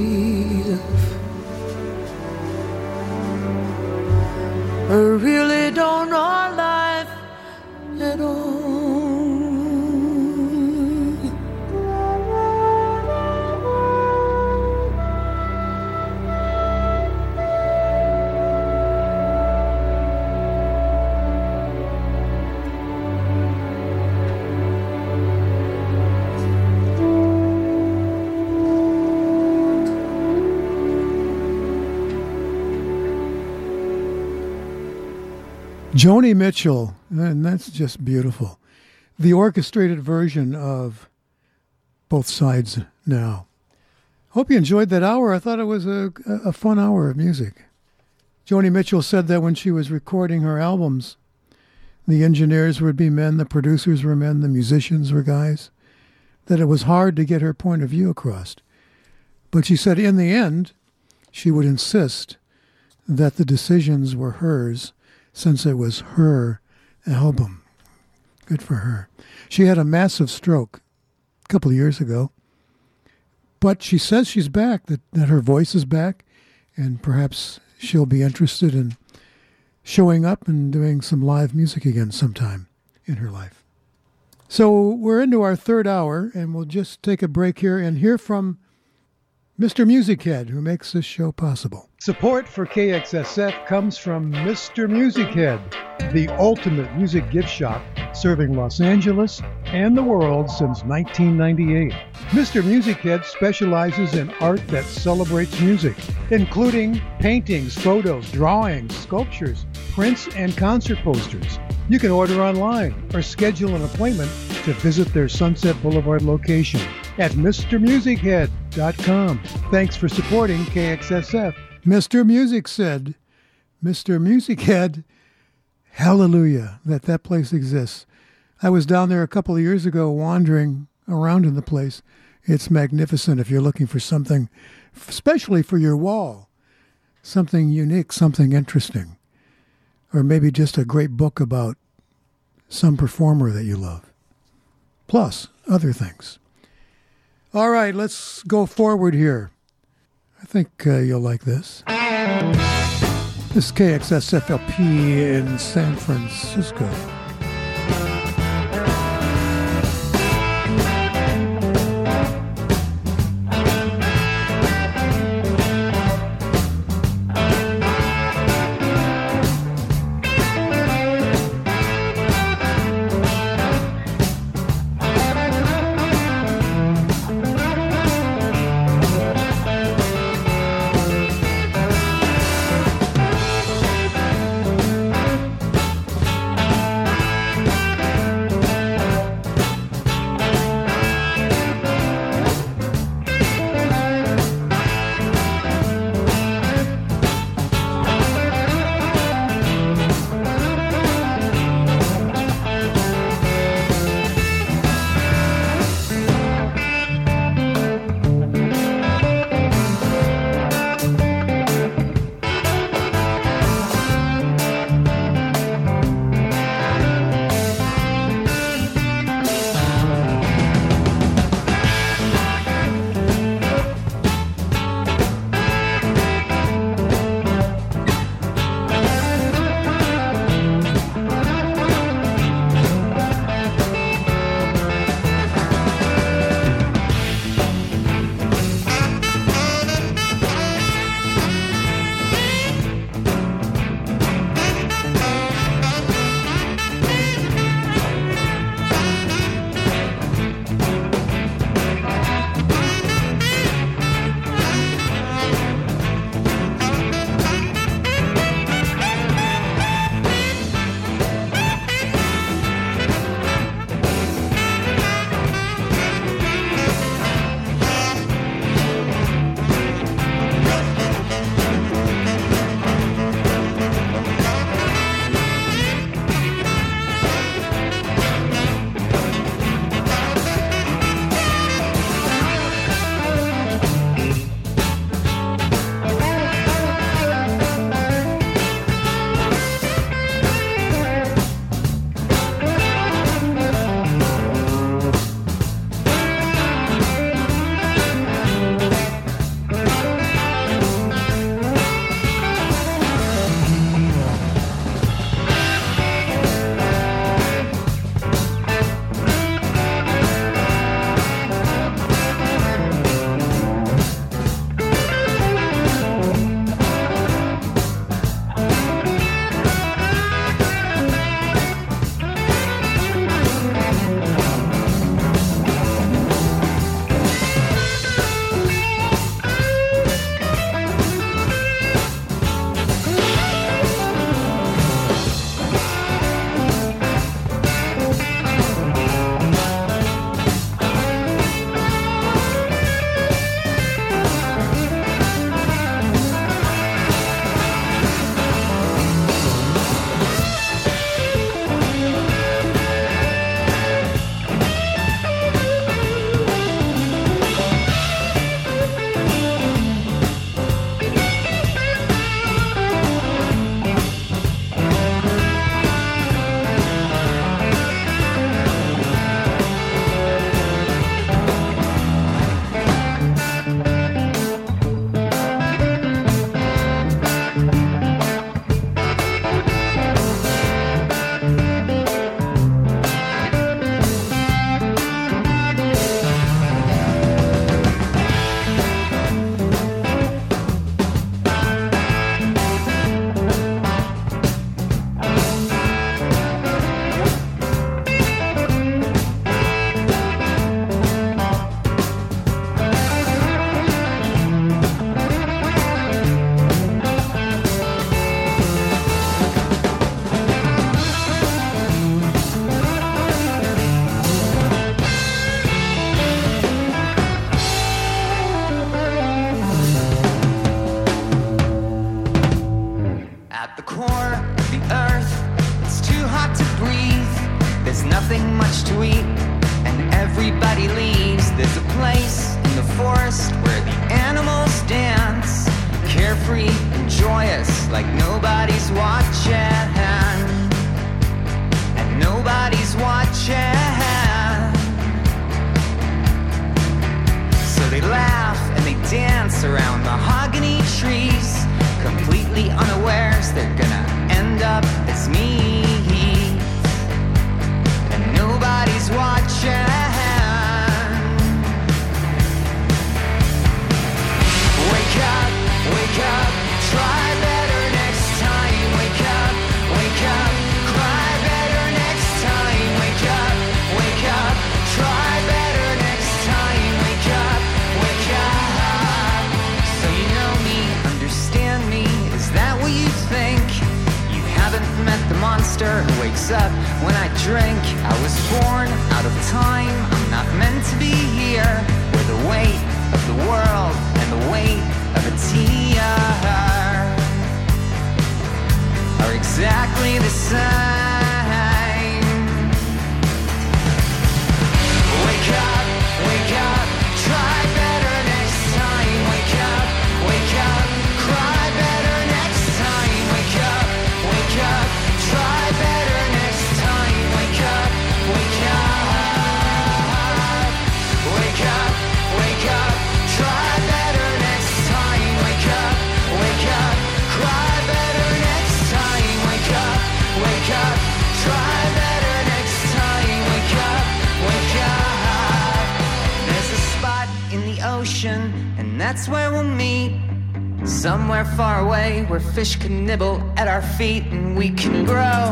Joni Mitchell, and that's just beautiful. The orchestrated version of Both Sides Now. Hope you enjoyed that hour. I thought it was a, a fun hour of music. Joni Mitchell said that when she was recording her albums, the engineers would be men, the producers were men, the musicians were guys, that it was hard to get her point of view across. But she said in the end, she would insist that the decisions were hers since it was her album. Good for her. She had a massive stroke a couple of years ago, but she says she's back, that, that her voice is back, and perhaps she'll be interested in showing up and doing some live music again sometime in her life. So we're into our third hour, and we'll just take a break here and hear from Mr. Music Head, who makes this show possible. Support for KXSF comes from Mr. Music Head, the ultimate music gift shop serving Los Angeles and the world since 1998. Mr. Music Head specializes in art that celebrates music, including paintings, photos, drawings, sculptures, prints, and concert posters. You can order online or schedule an appointment to visit their Sunset Boulevard location at MrMusicHead.com. Thanks for supporting KXSF. Mr. Music said, Mr. Music Head, hallelujah that that place exists. I was down there a couple of years ago wandering around in the place. It's magnificent if you're looking for something, especially for your wall, something unique, something interesting, or maybe just a great book about some performer that you love, plus other things. All right, let's go forward here. I think uh, you'll like this. This is KXSFLP in San Francisco. where fish can nibble at our feet and we can grow.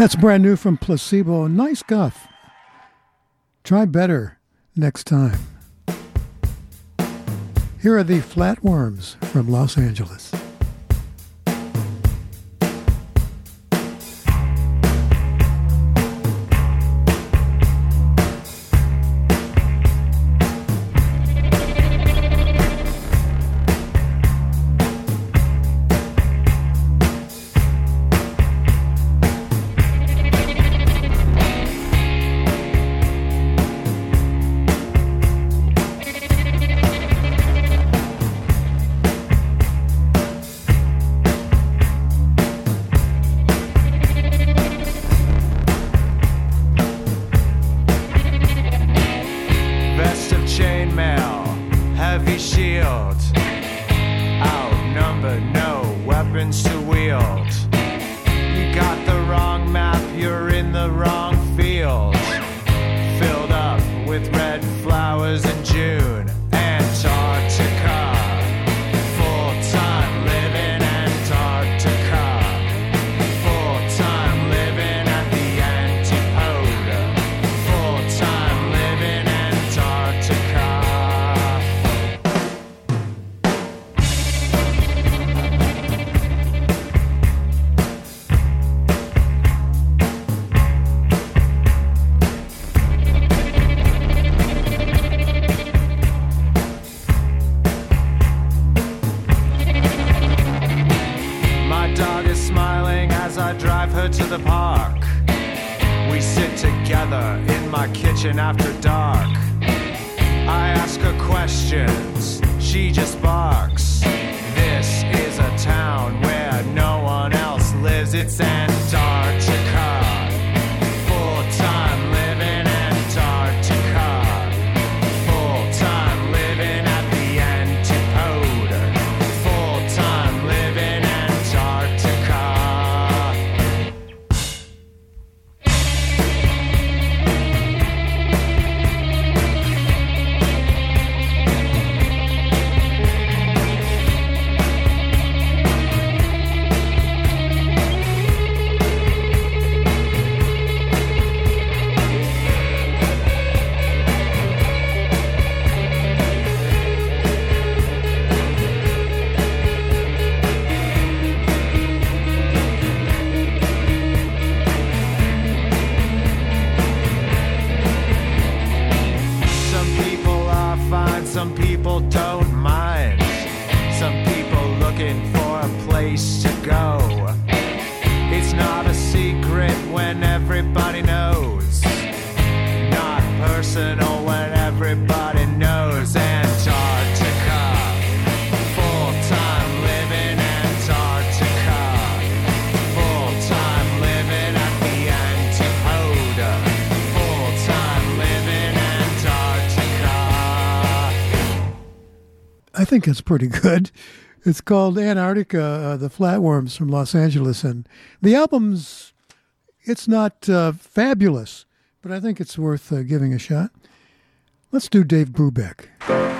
That's brand new from Placebo. Nice guff. Try better next time. Here are the Flat Worms from Los Angeles. Think it's pretty good. It's called Antarctica, uh, the Flat Worms from Los Angeles, and the album's it's not uh, fabulous, but I think it's worth uh, giving a shot. Let's do Dave Brubeck.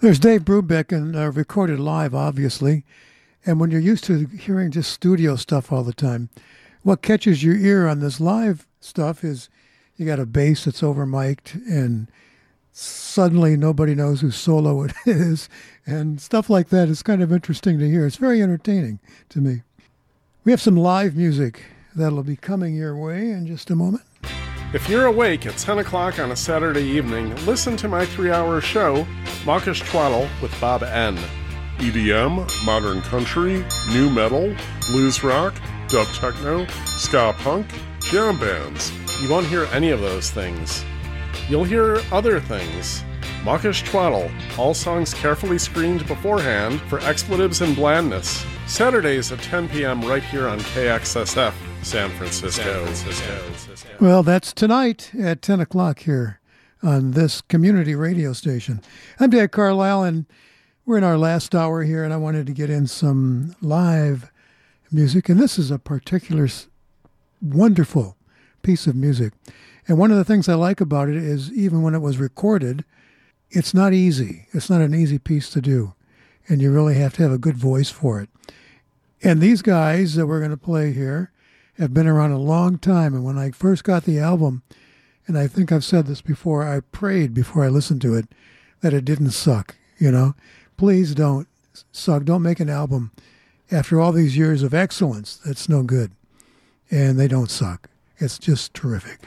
There's Dave Brubeck and uh, recorded live, obviously. And when you're used to hearing just studio stuff all the time, what catches your ear on this live stuff is you got a bass that's over mic'd and suddenly nobody knows whose solo it [laughs] is and stuff like that is kind of interesting to hear. It's very entertaining to me. We have some live music that'll be coming your way in just a moment. If you're awake at 10 o'clock on a Saturday evening, listen to my three hour show, Mawkish Twaddle with Bob N. EDM, modern country, new metal, blues rock, dub techno, ska punk, jam bands. You won't hear any of those things. You'll hear other things. Mawkish Twaddle, all songs carefully screened beforehand for expletives and blandness. Saturdays at 10 p.m. right here on KXSF, San Francisco. Well, that's tonight at 10 o'clock here on this community radio station. I'm Dan Carlisle, and we're in our last hour here, and I wanted to get in some live music. And this is a particular wonderful piece of music. And one of the things I like about it is even when it was recorded, it's not easy. It's not an easy piece to do. And you really have to have a good voice for it. And these guys that we're going to play here have been around a long time. And when I first got the album, and I think I've said this before, I prayed before I listened to it that it didn't suck. You know, please don't suck. Don't make an album after all these years of excellence that's no good. And they don't suck. It's just terrific.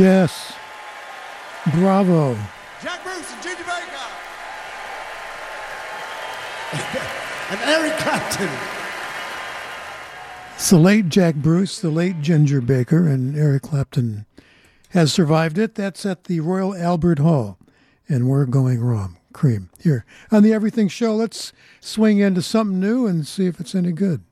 Yes. Bravo. Jack Bruce and Ginger Baker. [laughs] and Eric Clapton. It's the late Jack Bruce, the late Ginger Baker, and Eric Clapton has survived it. That's at the Royal Albert Hall. And we're going wrong. Cream. Here on the Everything Show, let's swing into something new and see if it's any good.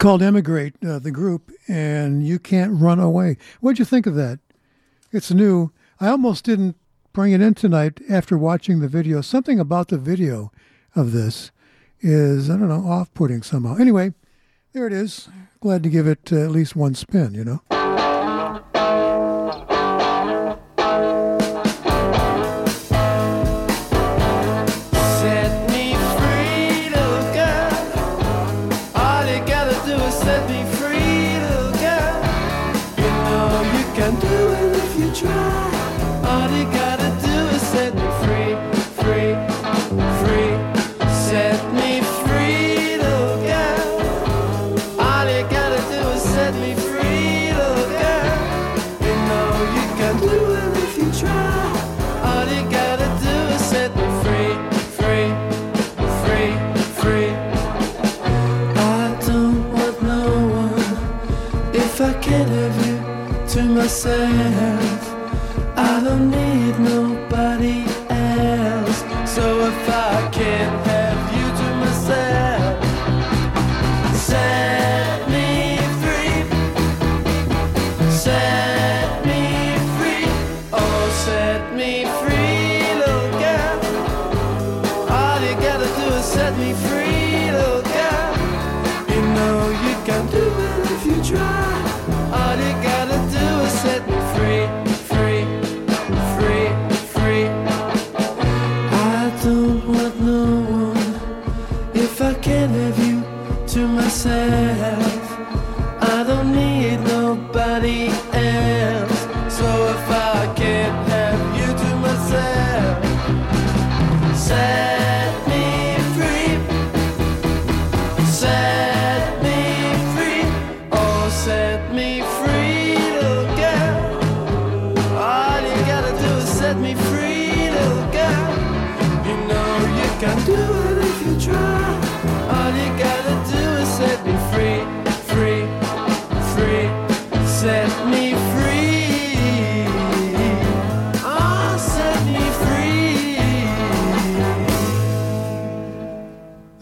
Called Emigrate, uh, the group, and you can't run away. What'd you think of that? It's new. I almost didn't bring it in tonight after watching the video. Something about the video of this is, I don't know, off putting somehow. Anyway, there it is. Glad to give it uh, at least one spin, you know?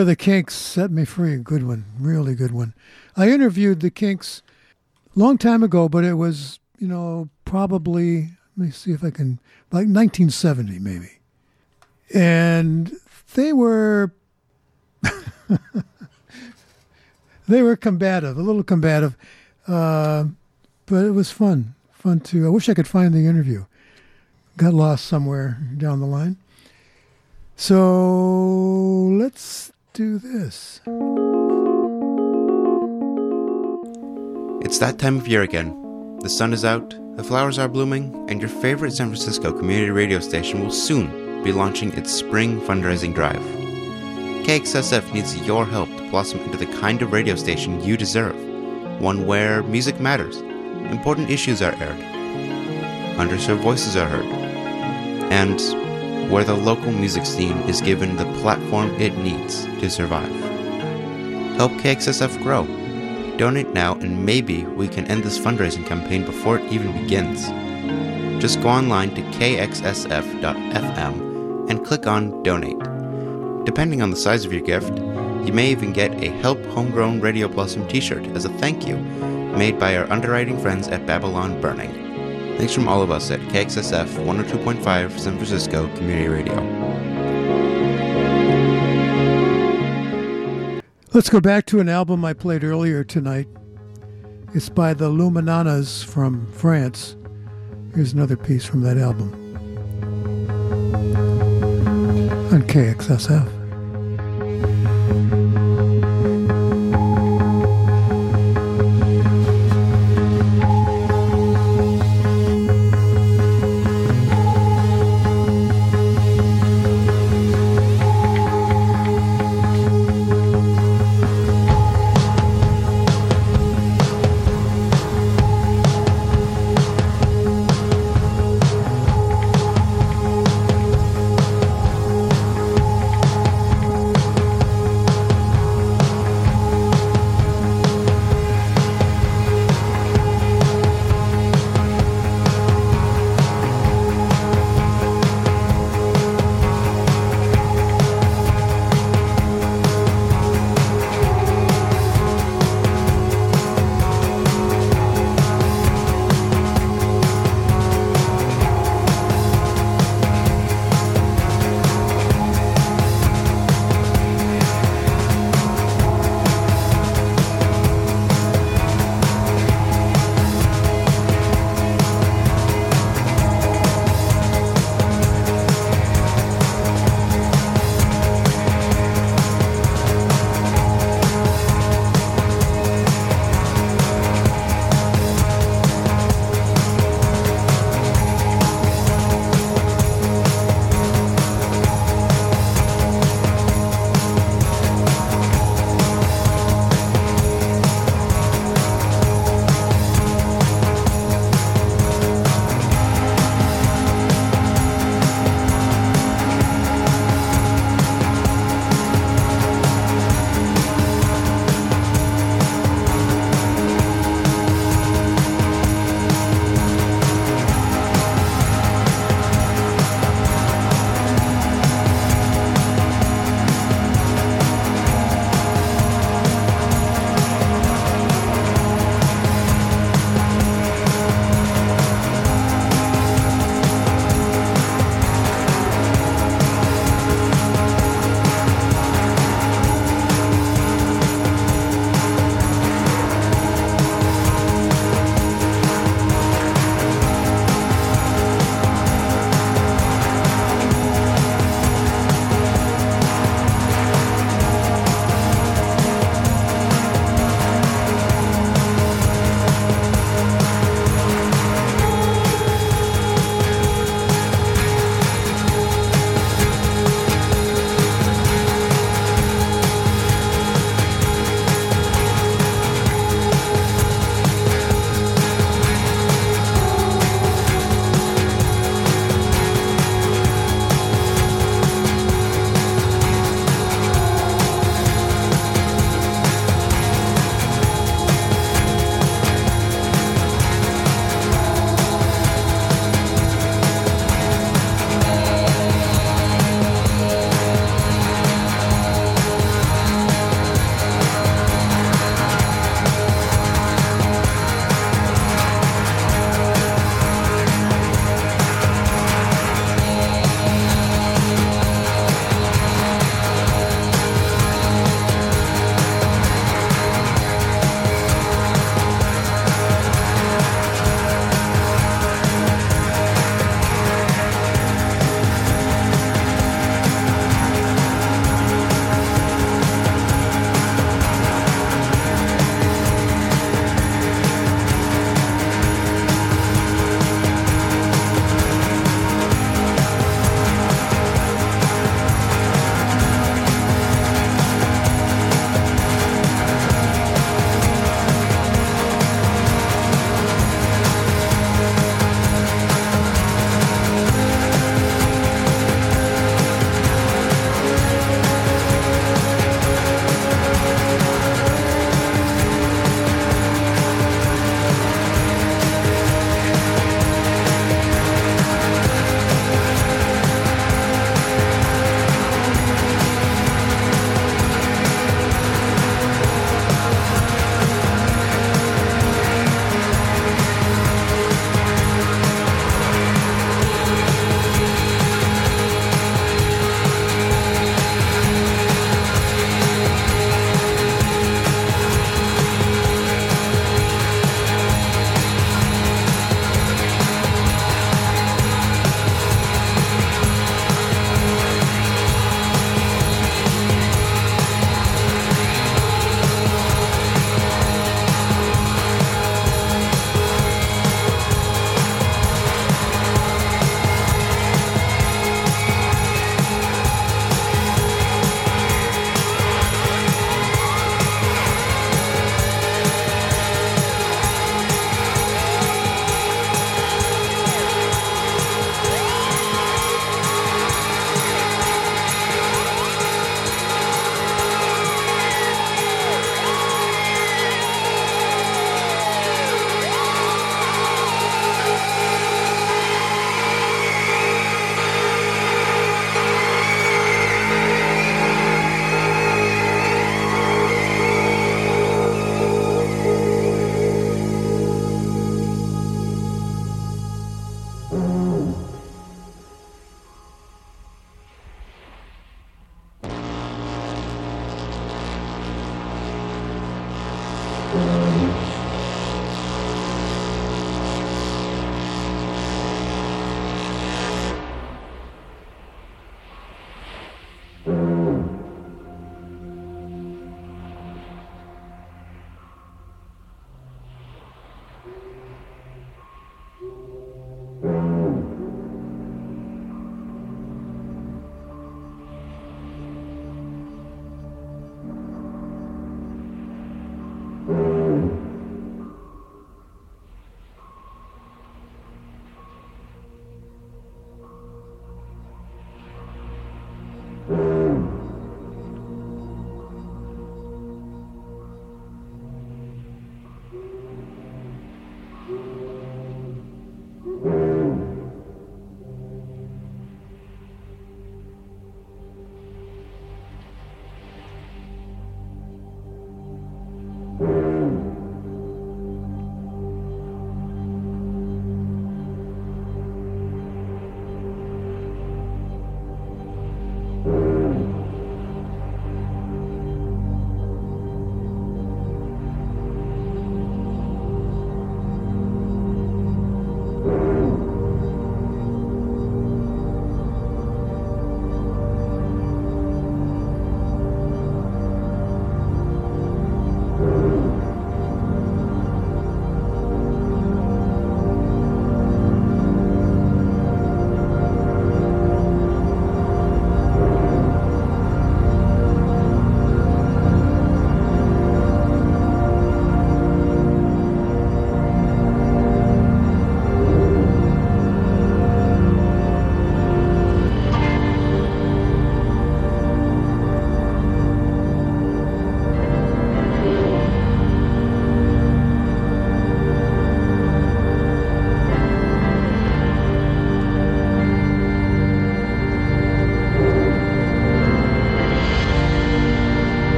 There, the Kinks set me free. Good one, really good one. I interviewed the Kinks long time ago, but it was you know probably let me see if I can like 1970 maybe, and they were [laughs] they were combative, a little combative, uh, but it was fun, fun to. I wish I could find the interview. Got lost somewhere down the line. So let's do this. It's that time of year again. The sun is out, the flowers are blooming, and your favorite San Francisco community radio station will soon be launching its spring fundraising drive. KXSF needs your help to blossom into the kind of radio station you deserve one where music matters, important issues are aired, underserved voices are heard, and where the local music scene is given the platform it needs to survive. Help KXSF grow. Donate now, and maybe we can end this fundraising campaign before it even begins. Just go online to kxsf.fm and click on Donate. Depending on the size of your gift, you may even get a Help Homegrown Radio Blossom t shirt as a thank you, made by our underwriting friends at Babylon Burning. Thanks from all of us at KXSF 102.5 San Francisco Community Radio. Let's go back to an album I played earlier tonight. It's by the Limiñanas from France. Here's another piece from that album on KXSF.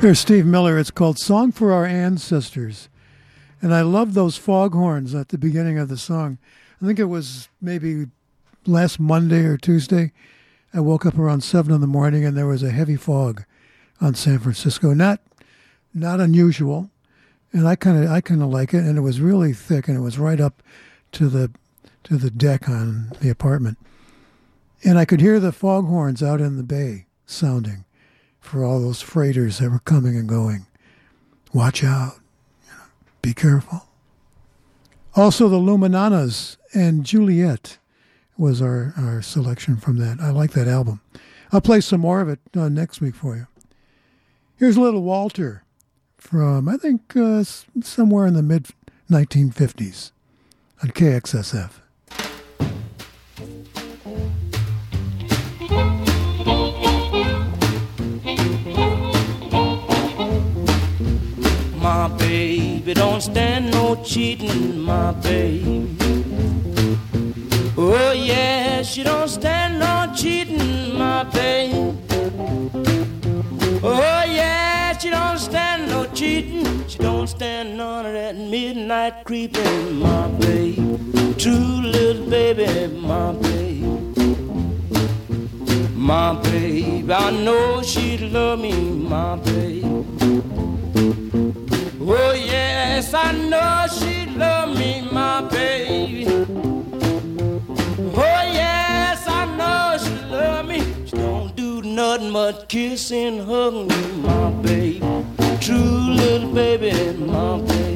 Here's Steve Miller. It's called Song for Our Ancestors. And I love those foghorns at the beginning of the song. I think it was maybe last Monday or Tuesday. I woke up around seven in the morning and there was a heavy fog on San Francisco. Not not unusual. And I kinda I kinda like it and it was really thick and it was right up to the to the deck on the apartment. And I could hear the foghorns out in the bay sounding for all those freighters that were coming and going. Watch out. You know, be careful. Also, the Limiñanas and Juliet was our, our selection from that. I like that album. I'll play some more of it uh, next week for you. Here's a Little Walter from, I think, uh, somewhere in the mid 1950s on KXSF. My baby don't stand no cheating, my baby. Oh yeah, she don't stand no cheating, my baby. Oh yeah, she don't stand no cheating. She don't stand none of that midnight creeping, my baby. True little baby, my baby. My baby, I know she'd love me, my baby. Oh yes, I know she love me, my baby. Oh yes, I know she love me. She don't do nothing but kiss and hug me, my baby. True little baby, my baby.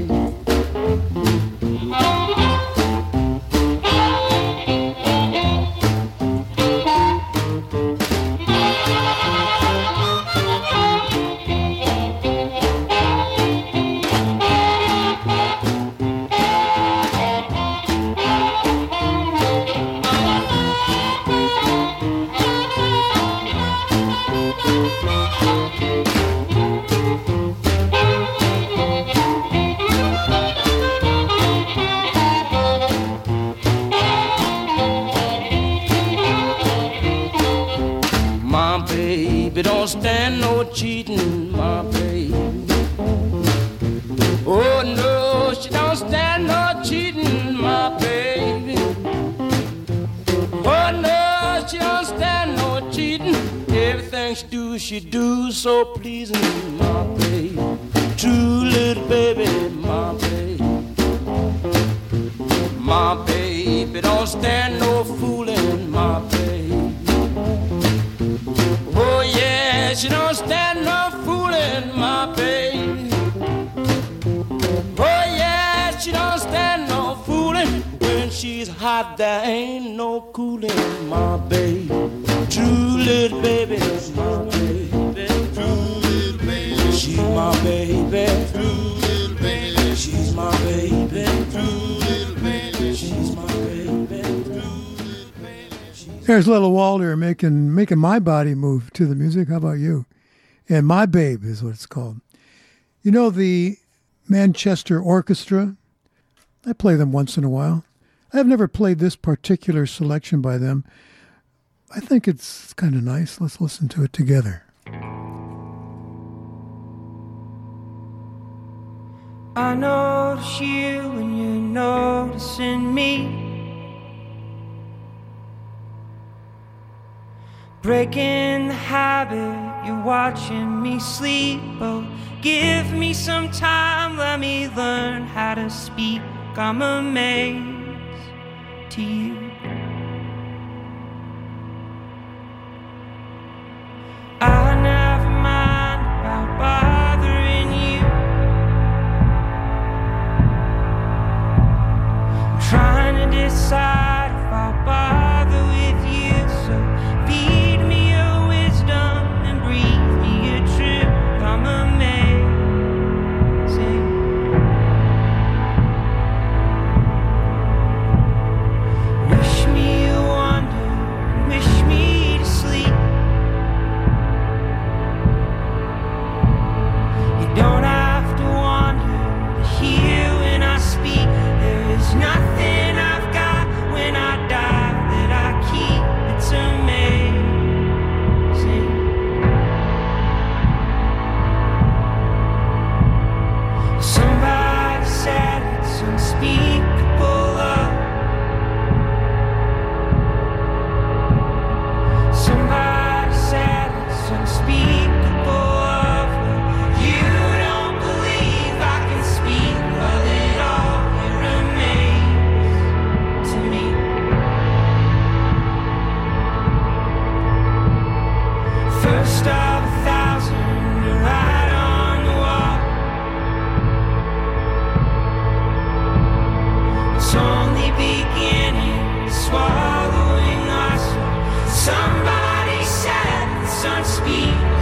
Everything do, she do so pleasing, my baby. True little baby, my baby. My baby don't stand no fooling, my baby. Oh yeah, she don't stand no fooling, my baby. Oh yeah, she don't stand no. When she's hot, there ain't no cooling, my baby. True little baby, my baby. True little baby, she's my baby. True little baby, she's my baby. True little baby, she's my baby. There's Little Walter making making my body move to the music. How about you? And My Babe is what it's called. You know the Manchester Orchestra? I play them once in a while. I've never played this particular selection by them. I think it's kind of nice. Let's listen to it together. I notice you and you're noticing me. Breaking the habit, you're watching me sleep. Oh, give me some time, let me learn how to speak. I'm amazed to you. I never mind about bothering you. Trying to decide if I'll bother swallowing us. Somebody said, "Sun speak.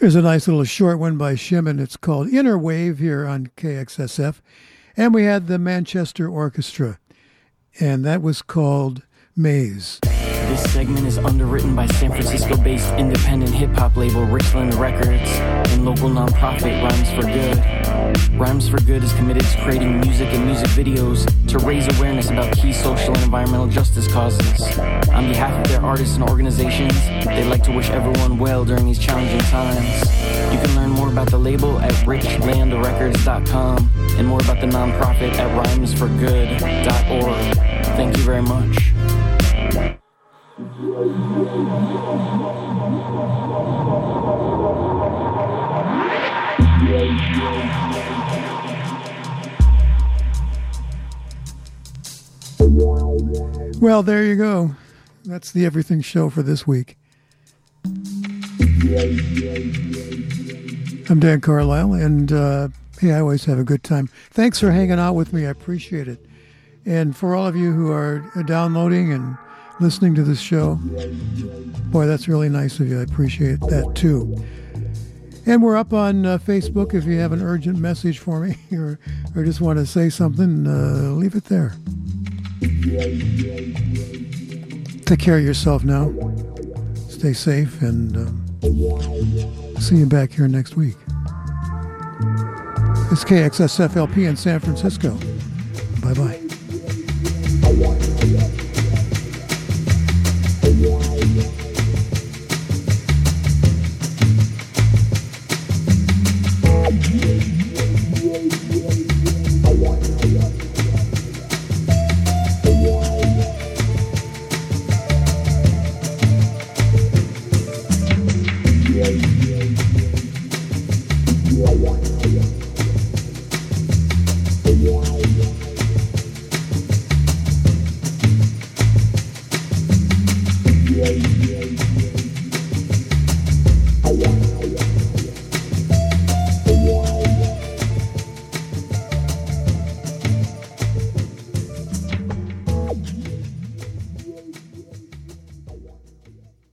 Here's a nice little short one by Schemin. It's called Inner Wave here on KXSF. And we had the Manchester Orchestra, and that was called Maze. This segment is underwritten by San Francisco based independent hip hop label Richland Records and local nonprofit Rhymes for Good. Rhymes for Good is committed to creating music and music videos to raise awareness about key social and environmental justice causes. On behalf of their artists and organizations, they'd like to wish everyone well during these challenging times. You can learn more about the label at richlandrecords.com and more about the nonprofit at rhymesforgood.org. Thank you very much. Well, there you go. That's the Everything Show for this week. I'm Dan Carlisle, and uh, hey, I always have a good time. Thanks for hanging out with me. I appreciate it. And for all of you who are downloading and listening to this show, boy, that's really nice of you. I appreciate that too. And we're up on uh, Facebook. If you have an urgent message for me [laughs] or, or just want to say something, uh, leave it there. Take care of yourself now. Stay safe and um, see you back here next week. It's KXSFLP in San Francisco.